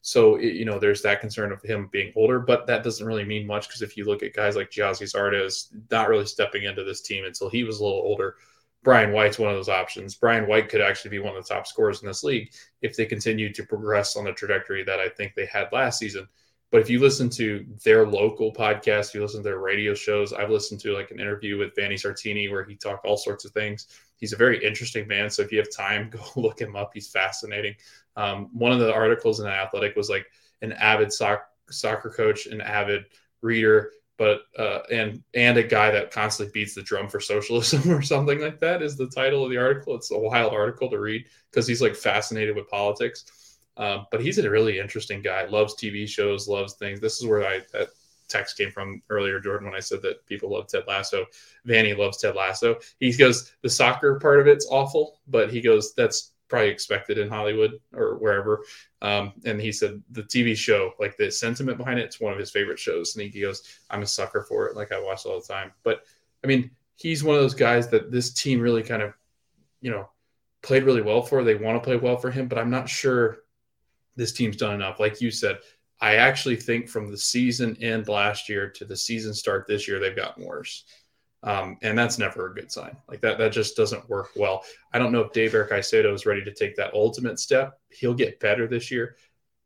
so, it, you know, there's that concern of him being older, but that doesn't really mean much because if you look at guys like Gyasi Zardes, not really stepping into this team until he was a little older. Brian White's one of those options. Brian White could actually be one of the top scorers in this league if they continue to progress on the trajectory that I think they had last season. But if you listen to their local podcast, you listen to their radio shows. I've listened to like an interview with Vanni Sartini where he talked all sorts of things. He's a very interesting man. So if you have time, <laughs> go look him up. He's fascinating. Um, one of the articles in the Athletic was like an avid soc- soccer coach, an avid reader, but uh, and and a guy that constantly beats the drum for socialism <laughs> or something like that is the title of the article. It's a wild article to read because he's like fascinated with politics um, but he's a really interesting guy. Loves TV shows, loves things. This is where I that text came from earlier, Jordan, when I said that people love Ted Lasso. Vanni loves Ted Lasso. He goes, the soccer part of it's awful, but he goes, that's probably expected in Hollywood or wherever. Um, and he said the TV show, like the sentiment behind it, it's one of his favorite shows. And he goes, I'm a sucker for it. Like I watch all the time. But I mean, he's one of those guys that this team really kind of, you know, played really well for. They want to play well for him, but I'm not sure this team's done enough. Like you said, I actually think from the season end last year to the season start this year, they've gotten worse. Um, and that's never a good sign. Like that, that just doesn't work well. I don't know if Deiber Caicedo is ready to take that ultimate step. He'll get better this year.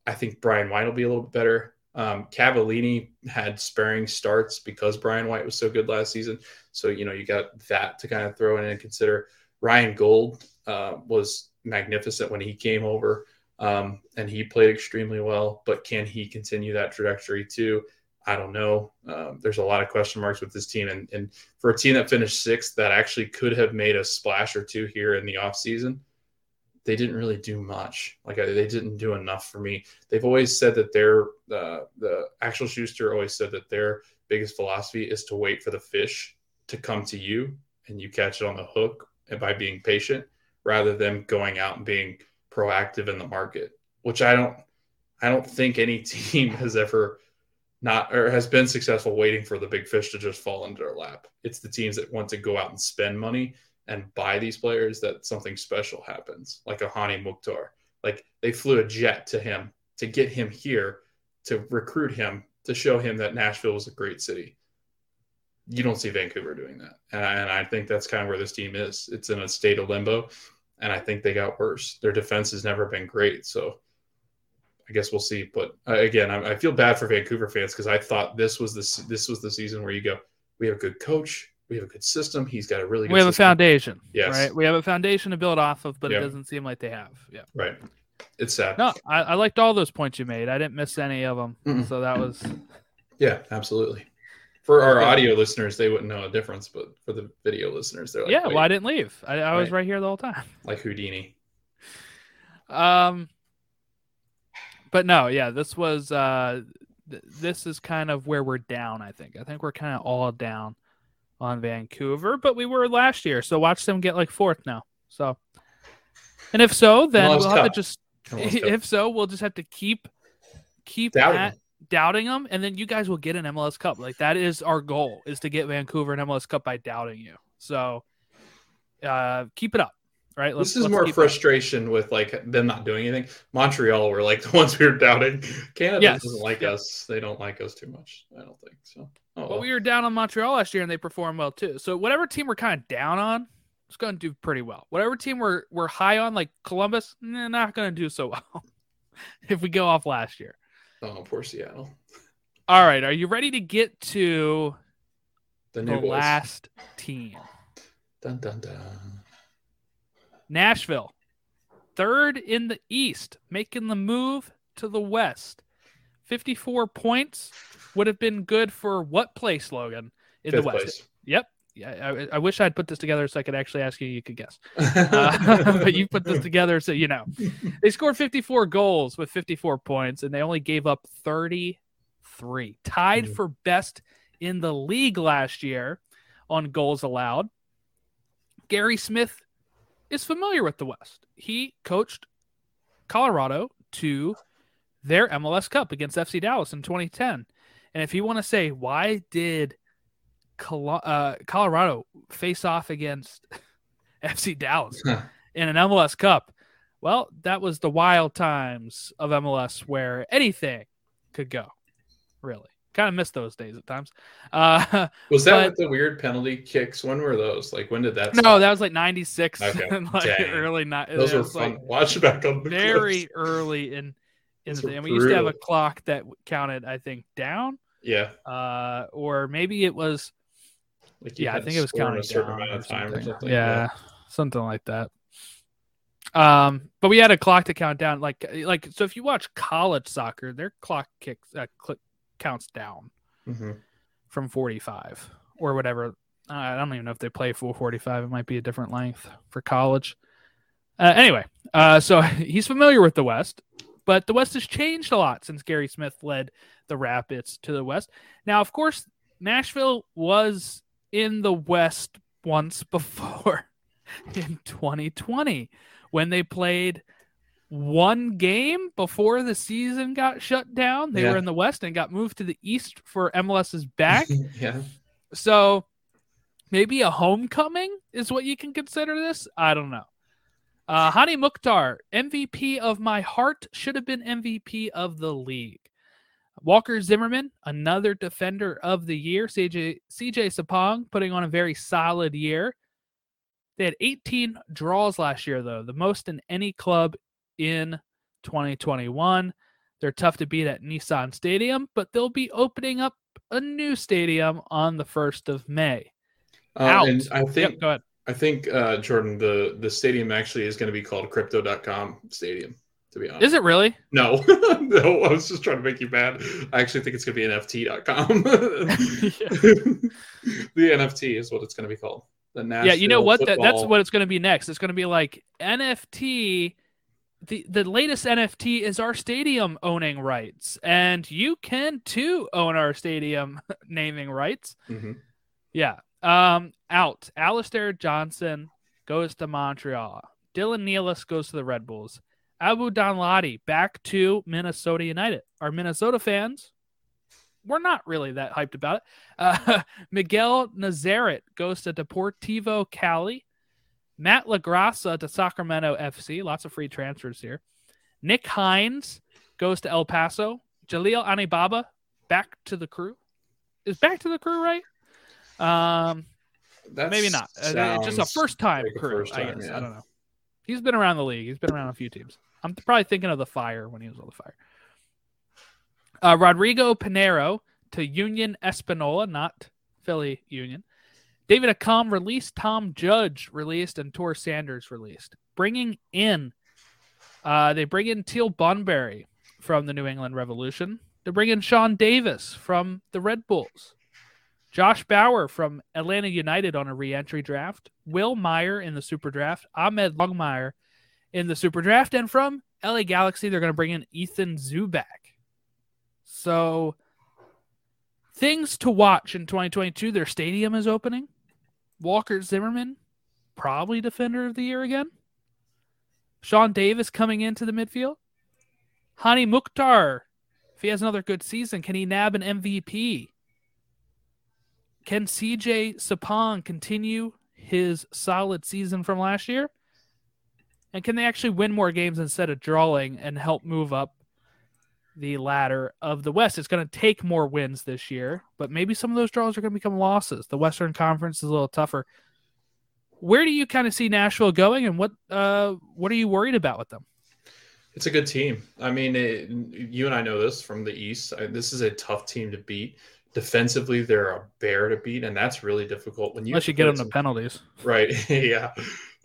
I think Brian White will be a little bit better. Um, Cavallini had sparing starts because Brian White was so good last season. So, you know, you got that to kind of throw in and consider. Ryan Gauld uh, was magnificent when he came over. Um, and he played extremely well. But can he continue that trajectory too? I don't know. Um, there's a lot of question marks with this team. And, and for a team that finished sixth, that actually could have made a splash or two here in the offseason, they didn't really do much. Like they didn't do enough for me. They've always said that their uh, the Axel Schuster always said that their biggest philosophy is to wait for the fish to come to you and you catch it on the hook by being patient rather than going out and being proactive in the market, which I don't I don't think any <laughs> team has ever not or has been successful waiting for the big fish to just fall into their lap. It's the teams that want to go out and spend money and buy these players that something special happens, like a Hany Mukhtar. Like they flew a jet to him to get him here to recruit him to show him that Nashville was a great city. You don't see Vancouver doing that. And I, and I think that's kind of where this team is. It's in a state of limbo and I think they got worse. Their defense has never been great, so I guess we'll see. But uh, again, I, I, feel bad for Vancouver fans because I thought this was the this was the season where you go, we have a good coach, we have a good system. He's got a really good we have system. a foundation. Yes, right. We have a foundation to build off of, but it doesn't seem like they have. Yeah, right. It's sad. No, I, I liked all those points you made. I didn't miss any of them, mm so that was. Yeah, absolutely. For our audio listeners, they wouldn't know a difference, but for the video listeners, they're like, "Yeah, well, I didn't leave. I, I was right. right here the whole time." Like Houdini. Um, but no, yeah, this was uh, th- this is kind of where we're down. I think. I think we're kind of all down on Vancouver, but we were last year. So watch them get like fourth now. So, and if so, then we'll have to just. If so, we'll just have to keep keep Doubting at doubting them, and then you guys will get an MLS Cup. Like that is our goal: is to get Vancouver an MLS Cup by doubting you. So, uh, keep it up. Right. This is let's more keep it up. frustration with like them not doing anything. Montreal were like <laughs> the ones we were doubting. Canada Yes. doesn't like us. They don't like us too much. I don't think so. Oh, But well. we were down on Montreal last year, and they performed well too. So whatever team we're kind of down on, it's going to do pretty well. Whatever team we're we're high on, like Columbus, nah, not going to do so <laughs> well. <laughs> if we go off last year. oh, poor Seattle. All right, are you ready to get to The the last team? Dun, dun, dun. Nashville, third in the East, making the move to the West. 54 points would have been good for what place, Logan? In Fifth the West. place. Yep. Yeah, I, I wish I'd put this together so I could actually ask you. You could guess, <laughs> uh, <laughs> but you put this together so you know. They scored 54 goals with 54 points, and they only gave up 33, tied Mhm. for best in the league last year on goals allowed. Gary Smith is familiar with the West. He coached Colorado to their MLS Cup against FC Dallas in 2010. And if you want to say why did uh, Colorado face off against <laughs> FC Dallas in an MLS Cup? Well, that was the wild times of MLS where anything could go. Really, kind of miss those days at times. Uh, <laughs> Was that But- with the weird penalty kicks? When were those? Like when did that? no, start? that was like '96, Okay. <laughs> and like Dang. early night. those were fun. like Watch <laughs> back on the very clips. early in in Those the. And we used to have a clock that counted, I think, down, Yeah, uh, or maybe it was like yeah, I think it was counting a certain down amount of time or something. something. Yeah, something like that. Um, but we had a clock to count down, like like so. If you watch college soccer, their clock kicks uh, cl- counts down Mhm. from forty five or whatever. I don't even know if they play full forty five. It might be a different length for college. Uh, anyway, uh, so <laughs> he's familiar with the West, but the West has changed a lot since Gary Smith led the Rapids to the West. Now, of course, Nashville was in the West once <laughs> before in 2020 when they played one game before the season got shut down. They Yeah. were in the West and got moved to the East for MLS's back. <laughs> yeah. So maybe a homecoming is what you can consider this. I don't know. Uh, Hany Mukhtar, MVP of my heart, should have been MVP of the league. Walker Zimmerman, another defender of the year. CJ CJ Sapong putting on a very solid year. They had 18 draws last year, though, the most in any club in 2021. They're tough to beat at Nissan Stadium, but they'll be opening up a new stadium on the 1st of May. Uh, and I Yep, think go ahead. I think uh, Jordan, the the stadium actually is going to be called Crypto.com Stadium. To be honest, Is it really? No, <laughs> no. I was just trying to make you mad. I actually think it's going to be NFT.com. <laughs> <laughs> the NFT is what it's going to be called. The yeah, you know what? That, that's what it's going to be next. It's going to be like NFT. The, the latest NFT is our stadium owning rights, and you can too own our stadium <laughs> naming rights. Mhm. Yeah. Um, out. Alistair Johnston goes to Montreal. Dylan Nealis goes to the Red Bulls. Abu Danladi back to Minnesota United. Our Minnesota fans, we're not really that hyped about it. Uh, <laughs> Miguel Nazarit goes to Deportivo Cali. Matt LaGrassa to Sacramento FC. Lots of free transfers here. Nick Hinds goes to El Paso. Jalil Anibaba back to the crew. Is back to the crew right? Um, That maybe not. Uh, just a first time like crew. first I guess. yeah. I don't know. He's been around the league. He's been around a few teams. I'm probably thinking of the Fire when he was on the Fire. Uh, Rodrigo Piñeiro to Union Espanola, not Philly Union. David Accam released. Tom Judge released, and Tor Sanders released. Bringing in, uh, they bring in Teal Bunbury from the New England Revolution. They bring in Sean Davis from the Red Bulls. Josh Bauer from Atlanta United on a re-entry draft. Will Meyer in the Super Draft. Ahmed Longmire in the Super Draft. And from LA Galaxy, they're going to bring in Ethan Zubak. So things to watch in 2022. Their stadium is opening. Walker Zimmerman, probably defender of the year again. Sean Davis coming into the midfield. Hany Mukhtar, if he has another good season, can he nab an MVP? Can CJ Sapong continue his solid season from last year? And can they actually win more games instead of drawing and help move up the ladder of the West? It's going to take more wins this year, but maybe some of those draws are going to become losses. The Western Conference is a little tougher. Where do you kind of see Nashville going, and what uh, what are you worried about with them? It's a good team. I mean, it, you and I know this from the East. This is a tough team to beat defensively they're a bear to beat and that's really difficult when you unless you get them to penalties right <laughs> yeah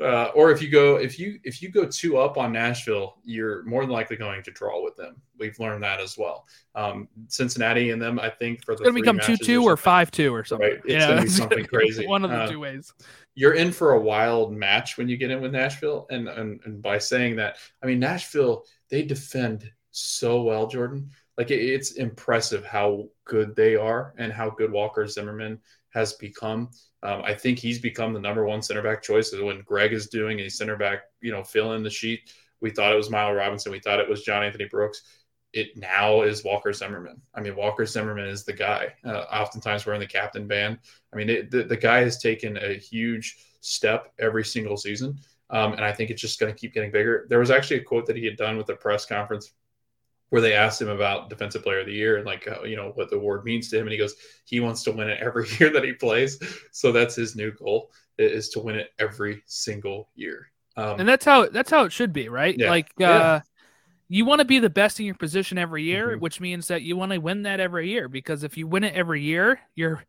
uh, or if you go if you if you go two up on nashville you're more than likely going to draw with them. We've learned that as well. Um, cincinnati and them i think for the it's going to become 2-2 or 5-2 or something. right? it's yeah, going to be something crazy. one of the uh, two ways. you're in for a wild match when you get in with nashville and, and and by saying that i mean nashville they defend so well jordan. Like it's impressive how good they are and how good Walker Zimmerman has become. Um, I think he's become the number one center back choice. When Greg is doing a center back, you know, fill in the sheet, we thought it was Miles Robinson, we thought it was John Anthony Brooks. It now is Walker Zimmerman. I mean, Walker Zimmerman is the guy. Uh, oftentimes we're in the captain band. I mean, it, the, the guy has taken a huge step every single season. Um, and I think it's just going to keep getting bigger. There was actually a quote that he had done with the press conference where they asked him about defensive player of the year and like uh, you know what the award means to him and he goes he wants to win it every <laughs> year that he plays so that's his new goal is to win it every single year um, and that's how that's how it should be right yeah. like uh, yeah. you want to be the best in your position every year mm-hmm. which means that you want to win that every year because if you win it every year you're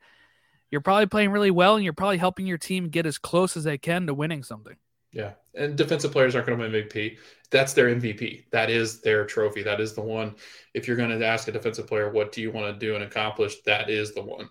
you're probably playing really well and you're probably helping your team get as close as they can to winning something yeah. And defensive players aren't going to win MVP. That's their MVP. That is their trophy. That is the one. If you're going to ask a defensive player, what do you want to do and accomplish? That is the one.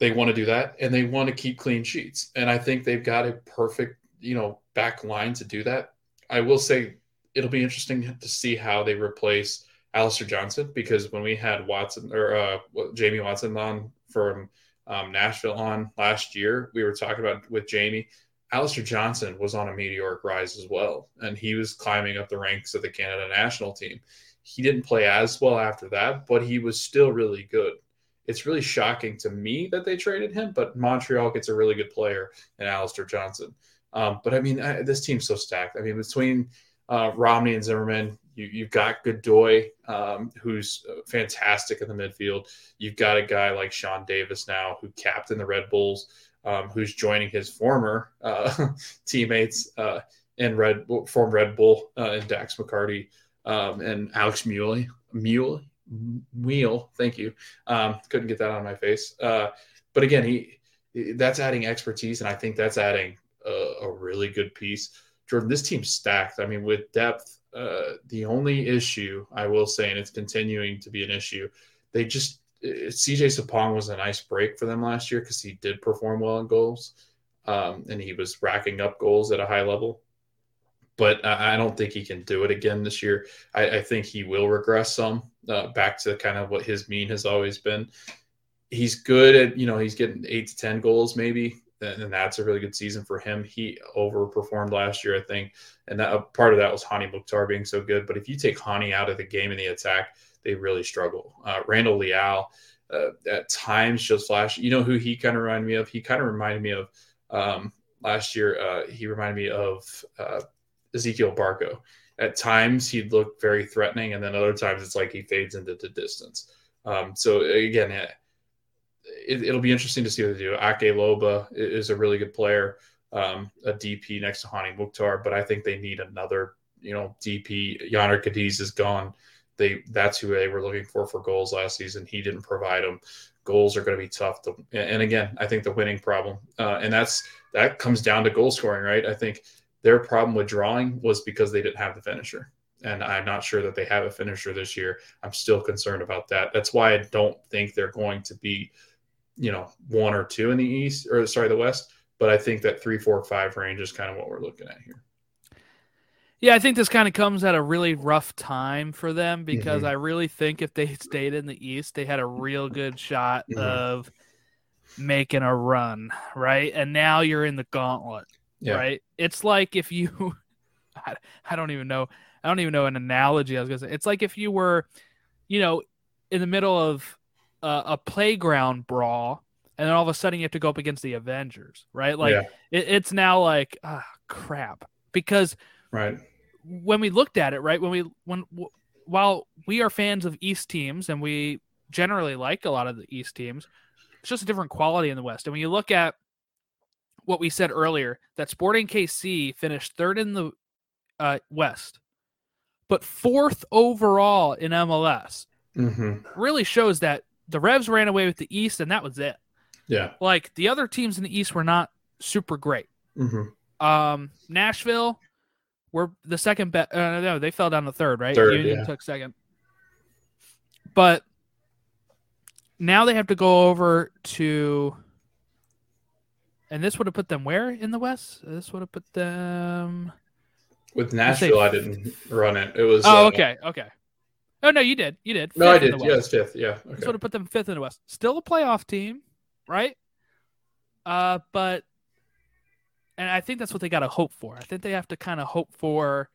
They want to do that and they want to keep clean sheets. And I think they've got a perfect, you know, back line to do that. I will say it'll be interesting to see how they replace Alistair Johnston because when we had Watson or uh, Jamie Watson on from um, Nashville on last year, we were talking about with Jamie Alistair Johnston was on a meteoric rise as well, and he was climbing up the ranks of the Canada national team. He didn't play as well after that, but he was still really good. It's really shocking to me that they traded him, but Montreal gets a really good player in Alistair Johnston. Um, but I mean, I, this team's so stacked. I mean, between uh, Romney and Zimmerman, you, have got Godoy, um, who's fantastic in the midfield. You've got a guy like Sean Davis now, who captained the Red Bulls um, who's joining his former uh, <laughs> teammates uh, in Red from Red Bull uh, and Dax McCarty um, and Alex Muyl Muyl Wheel. Thank you. Um, couldn't get that on my face. Uh, but again, he that's adding expertise, and I think that's adding a, a really good piece. Jordan, this team's stacked. I mean, with depth, uh, the only issue I will say, and it's continuing to be an issue, they just CJ Sapong was a nice break for them last year because he did perform well in goals, um, and he was racking up goals at a high level. But I don't think he can do it again this year. I, I think he will regress some uh, back to kind of what his mean has always been. He's good at you know he's getting eight to ten goals maybe, and that's a really good season for him. He overperformed last year, I think, and that part of that was Hany Mukhtar being so good. But if you take Hany out of the game in the attack, they really struggle. Uh, Randall Leal uh, at times just flash. You know who he kind of reminded me of? He kind of reminded me of um, last year. Uh, he reminded me of uh, Ezequiel Barco. At times he'd look very threatening, and then other times it's like he fades into the distance. Um, so again, it, will be interesting to see what they do. Ake Loba is a really good player, um, a DP next to Hany Mukhtar, but I think they need another, you know, DP. Jhonder Cádiz is gone they that's who they were looking for for goals last season. He didn't provide them. Goals are going to be tough to, and again, I think the winning problem, uh, and that's that comes down to goal scoring, right? I think their problem with drawing was because they didn't have the finisher, and I'm not sure that they have a finisher this year. I'm still concerned about that. That's why I don't think they're going to be, you know, one or two in the East or sorry, the West. But I think that three, four, five range is kind of what we're looking at here. Yeah, I think this kind of comes at a really rough time for them because Mhm. I really think if they stayed in the East, they had a real good shot Mhm. of making a run, right? And now you're in the gauntlet, Yeah. right? It's like if you, <laughs> I, I don't even know, I don't even know an analogy I was gonna say. It's like if you were, you know, in the middle of a, a playground brawl, and then all of a sudden you have to go up against the Avengers, right? Like Yeah. it, it's now like, ah, crap, because Right. when we looked at it, right, when we when w- while we are fans of East teams and we generally like a lot of the East teams, it's just a different quality in the West. And when you look at what we said earlier, that Sporting KC finished third in the uh, West, but fourth overall in MLS, hmm really shows that the Revs ran away with the East, and that was it. Yeah. Like the other teams in the East were not super great. hmm Um, Nashville were the second best. Uh, no, they fell down to third, right? Third, Union yeah. took second. But now they have to go over to, and this would have put them where in the West? This would have put them. With Nashville, I didn't run it. It was. Oh, uh, okay, okay. Oh no, you did. You did. No, I did. the Yeah, it's fifth. Yeah. This Okay. would have put them fifth in the West. Still a playoff team, right? Uh, but and I think that's what they got to hope for. I think they have to kind of hope for,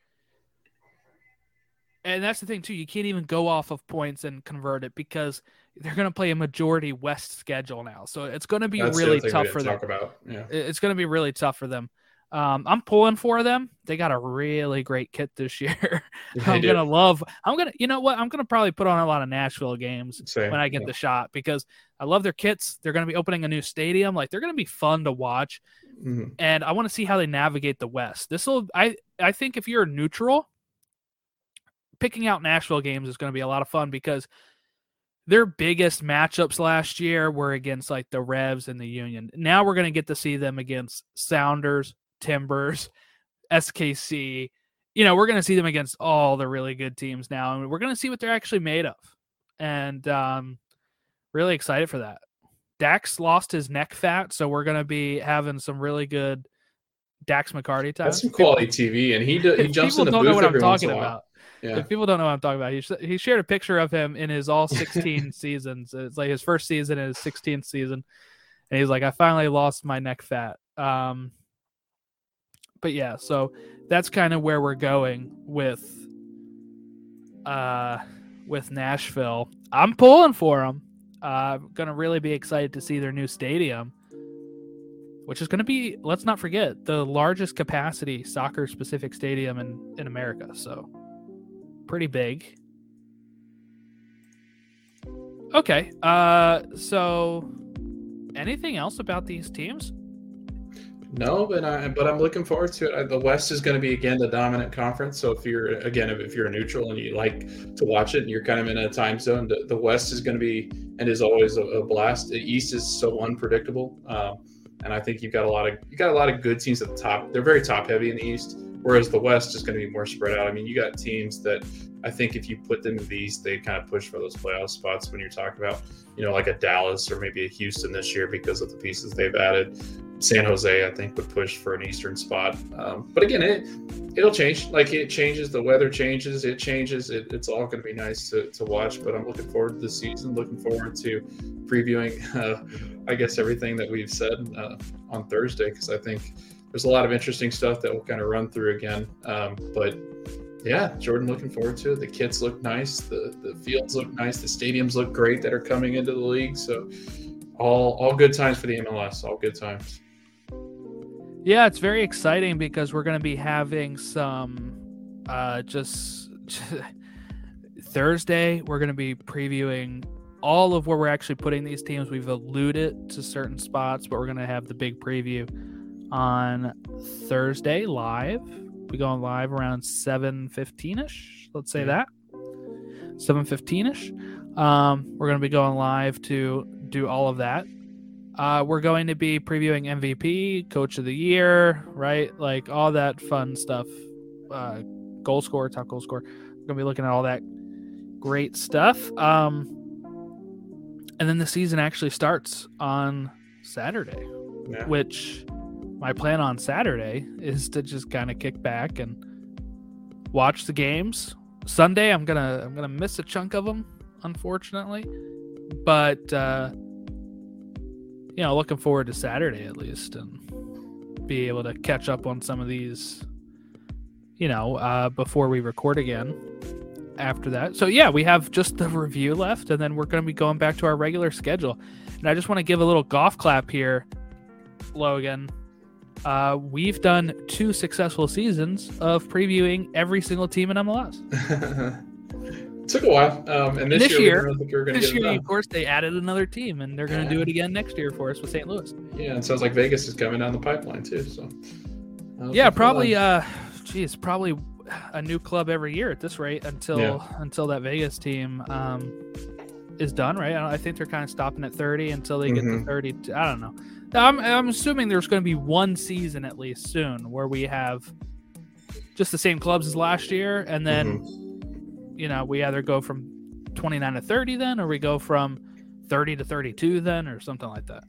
and that's the thing too. You can't even go off of points and convert it because they're going to play a majority West schedule now, so it's going to be That's really other thing we tough for them. talk about. Yeah. It's going to be really tough for them. Um, I'm pulling for them. They got a really great kit this year. <laughs> I'm gonna love. I'm gonna. You know what? I'm gonna probably put on a lot of Nashville games Same. when I get Yeah. the shot because I love their kits. They're going to be opening a new stadium. Like they're going to be fun to watch, Mhm. and I want to see how they navigate the West. This will. I I think if you're neutral, picking out Nashville games is going to be a lot of fun because their biggest matchups last year were against like the Revs and the Union. Now we're going to get to see them against Sounders, Timbers, SKC. You know, we're going to see them against all the really good teams now, and we're going to see what they're actually made of. And um, really excited for that. Dax lost his neck fat, so we're going to be having some really good Dax McCarty time. That's some quality TV, and he do, he jumps people in the don't booth know what I'm talking in a while. about. Yeah. If people don't know what I'm talking about, he, sh- he shared a picture of him in his all 16 <laughs> seasons. It's like his first season and his 16th season, and he's like, "I finally lost my neck fat." Um, but yeah, so that's kind of where we're going with, uh, with Nashville. I'm pulling for them. Uh, I'm gonna really be excited to see their new stadium, which is gonna be, let's not forget, the largest capacity soccer specific stadium in in America. So pretty big. Okay. Uh so anything else about these teams? No, but I but I'm looking forward to it. The West is going to be again the dominant conference. So if you're again if, if you're neutral and you like to watch it and you're kind of in a time zone, the, the West is going to be and is always a, a blast. The East is so unpredictable, um, and I think you've got a lot of you got a lot of good teams at the top. They're very top heavy in the East, whereas the West is going to be more spread out. I mean, you got teams that I think if you put them in the East, they kind of push for those playoff spots. When you're talking about you know like a Dallas or maybe a Houston this year because of the pieces they've added. San Jose, I think, would push for an Eastern spot. Um, but again, it it'll change. Like it changes, the weather changes, it changes. It, it's all going to be nice to, to watch. But I'm looking forward to the season. Looking forward to previewing, <laughs> uh, I guess, everything that we've said uh, on Thursday because I think there's a lot of interesting stuff that we'll kind of run through again. Um, but yeah, Jordan, looking forward to it. The kits look nice. The the fields look nice. The stadiums look great that are coming into the league. So all all good times for the MLS. All good times. Yeah, it's very exciting because we're going to be having some uh just <laughs> Thursday we're going to be previewing all of where we're actually putting these teams. We've alluded to certain spots, but we're going to have the big preview on Thursday live. We going live around 7:15ish, let's say that. 7:15ish. Um we're going to be going live to do all of that. Uh, we're going to be previewing MVP, Coach of the Year, right? Like all that fun stuff. Uh, goal scorer, top goal scorer. We're gonna be looking at all that great stuff. Um, and then the season actually starts on Saturday, Yeah. which my plan on Saturday is to just kind of kick back and watch the games. Sunday, I'm gonna I'm gonna miss a chunk of them, unfortunately, but uh, you know, looking forward to Saturday at least and be able to catch up on some of these. You know, uh, before we record again after that. So yeah, we have just the review left, and then we're to be going back to our regular schedule. And I just want to give a little golf clap here, Logan. Uh, we've done two successful seasons of previewing every single team in MLS. <laughs> Took a while, um, and this, This year, year- we we were going to This year, of course, they added another team, and they're going to do it again next year for us with St. Louis. Yeah, and sounds like Vegas is coming down the pipeline too. So Yeah, probably. fun. Uh, geez, probably a new club every year at this rate until Yeah. until that Vegas team um, is done, right? I, don't- I think they're kind of stopping at thirty until they get to Mhm. thirty. I don't know. I'm I'm assuming there's going to be one season at least soon where we have just the same clubs as last year, and then Mhm. you know we either go from 29 to 30 then, or we go from 30 to 32 then, or something like that.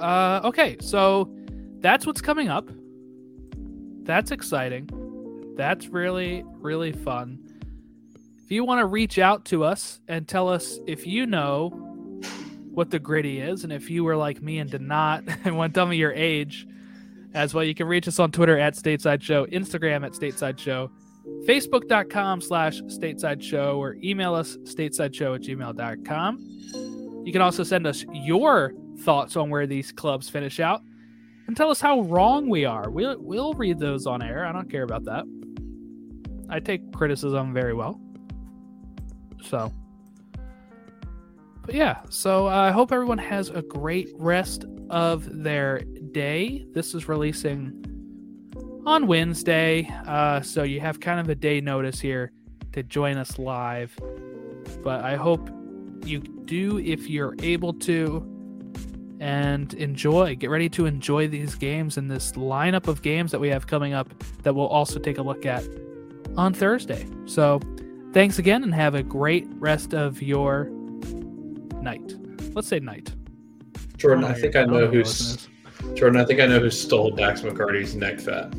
Uh, okay, so that's what's coming up. That's exciting. That's really, really fun. If you want to reach out to us and tell us if you know what the gritty is, and if you were like me and did not, <laughs> and want to tell me your age as well, you can reach us on Twitter at Stateside Show, Instagram at Stateside Show, Facebook.com slash Stateside Show, or email us statesideshow at gmail.com. You can also send us your thoughts on where these clubs finish out and tell us how wrong we are. We'll, we'll read those on air. I don't care about that. I take criticism very well. So, but yeah, so uh, I hope everyone has a great rest of their day. This is releasing on Wednesday, uh, so you have kind of a day notice here to join us live. But I hope you do if you're able to and enjoy. Get ready to enjoy these games and this lineup of games that we have coming up that we'll also take a look at on Thursday. So, thanks again and have a great rest of your night. Let's say night. Jordan, don't I think I don't know who's. Jordan. I think I know who stole Dax McCarty's neck fat.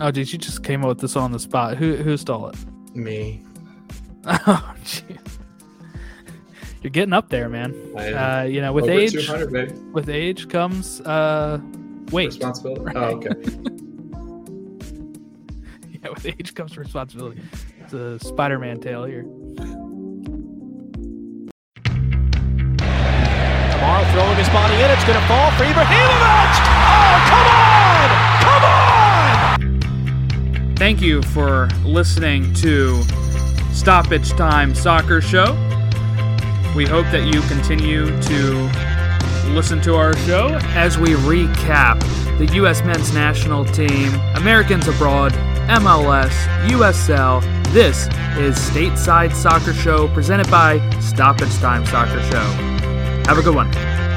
Oh, dude, you just came up with this on the spot. Who who stole it? Me. <laughs> Oh, jeez. You're getting up there, man. I am. Uh, you know, with Over age, 200, with age comes uh, weight. Responsibility. Right. Oh, okay. <laughs> Yeah, with age comes responsibility. It's a Spider-Man tale here. Tomorrow throwing his body in. It's going to fall for Ibrahimovic. Oh, come on! Come on! Thank you for listening to Stoppage Time Soccer Show. We hope that you continue to listen to our show as we recap the U.S. men's national team, Americans abroad, MLS, USL. This is Stateside Soccer Show presented by Stoppage Time Soccer Show. Have a good one.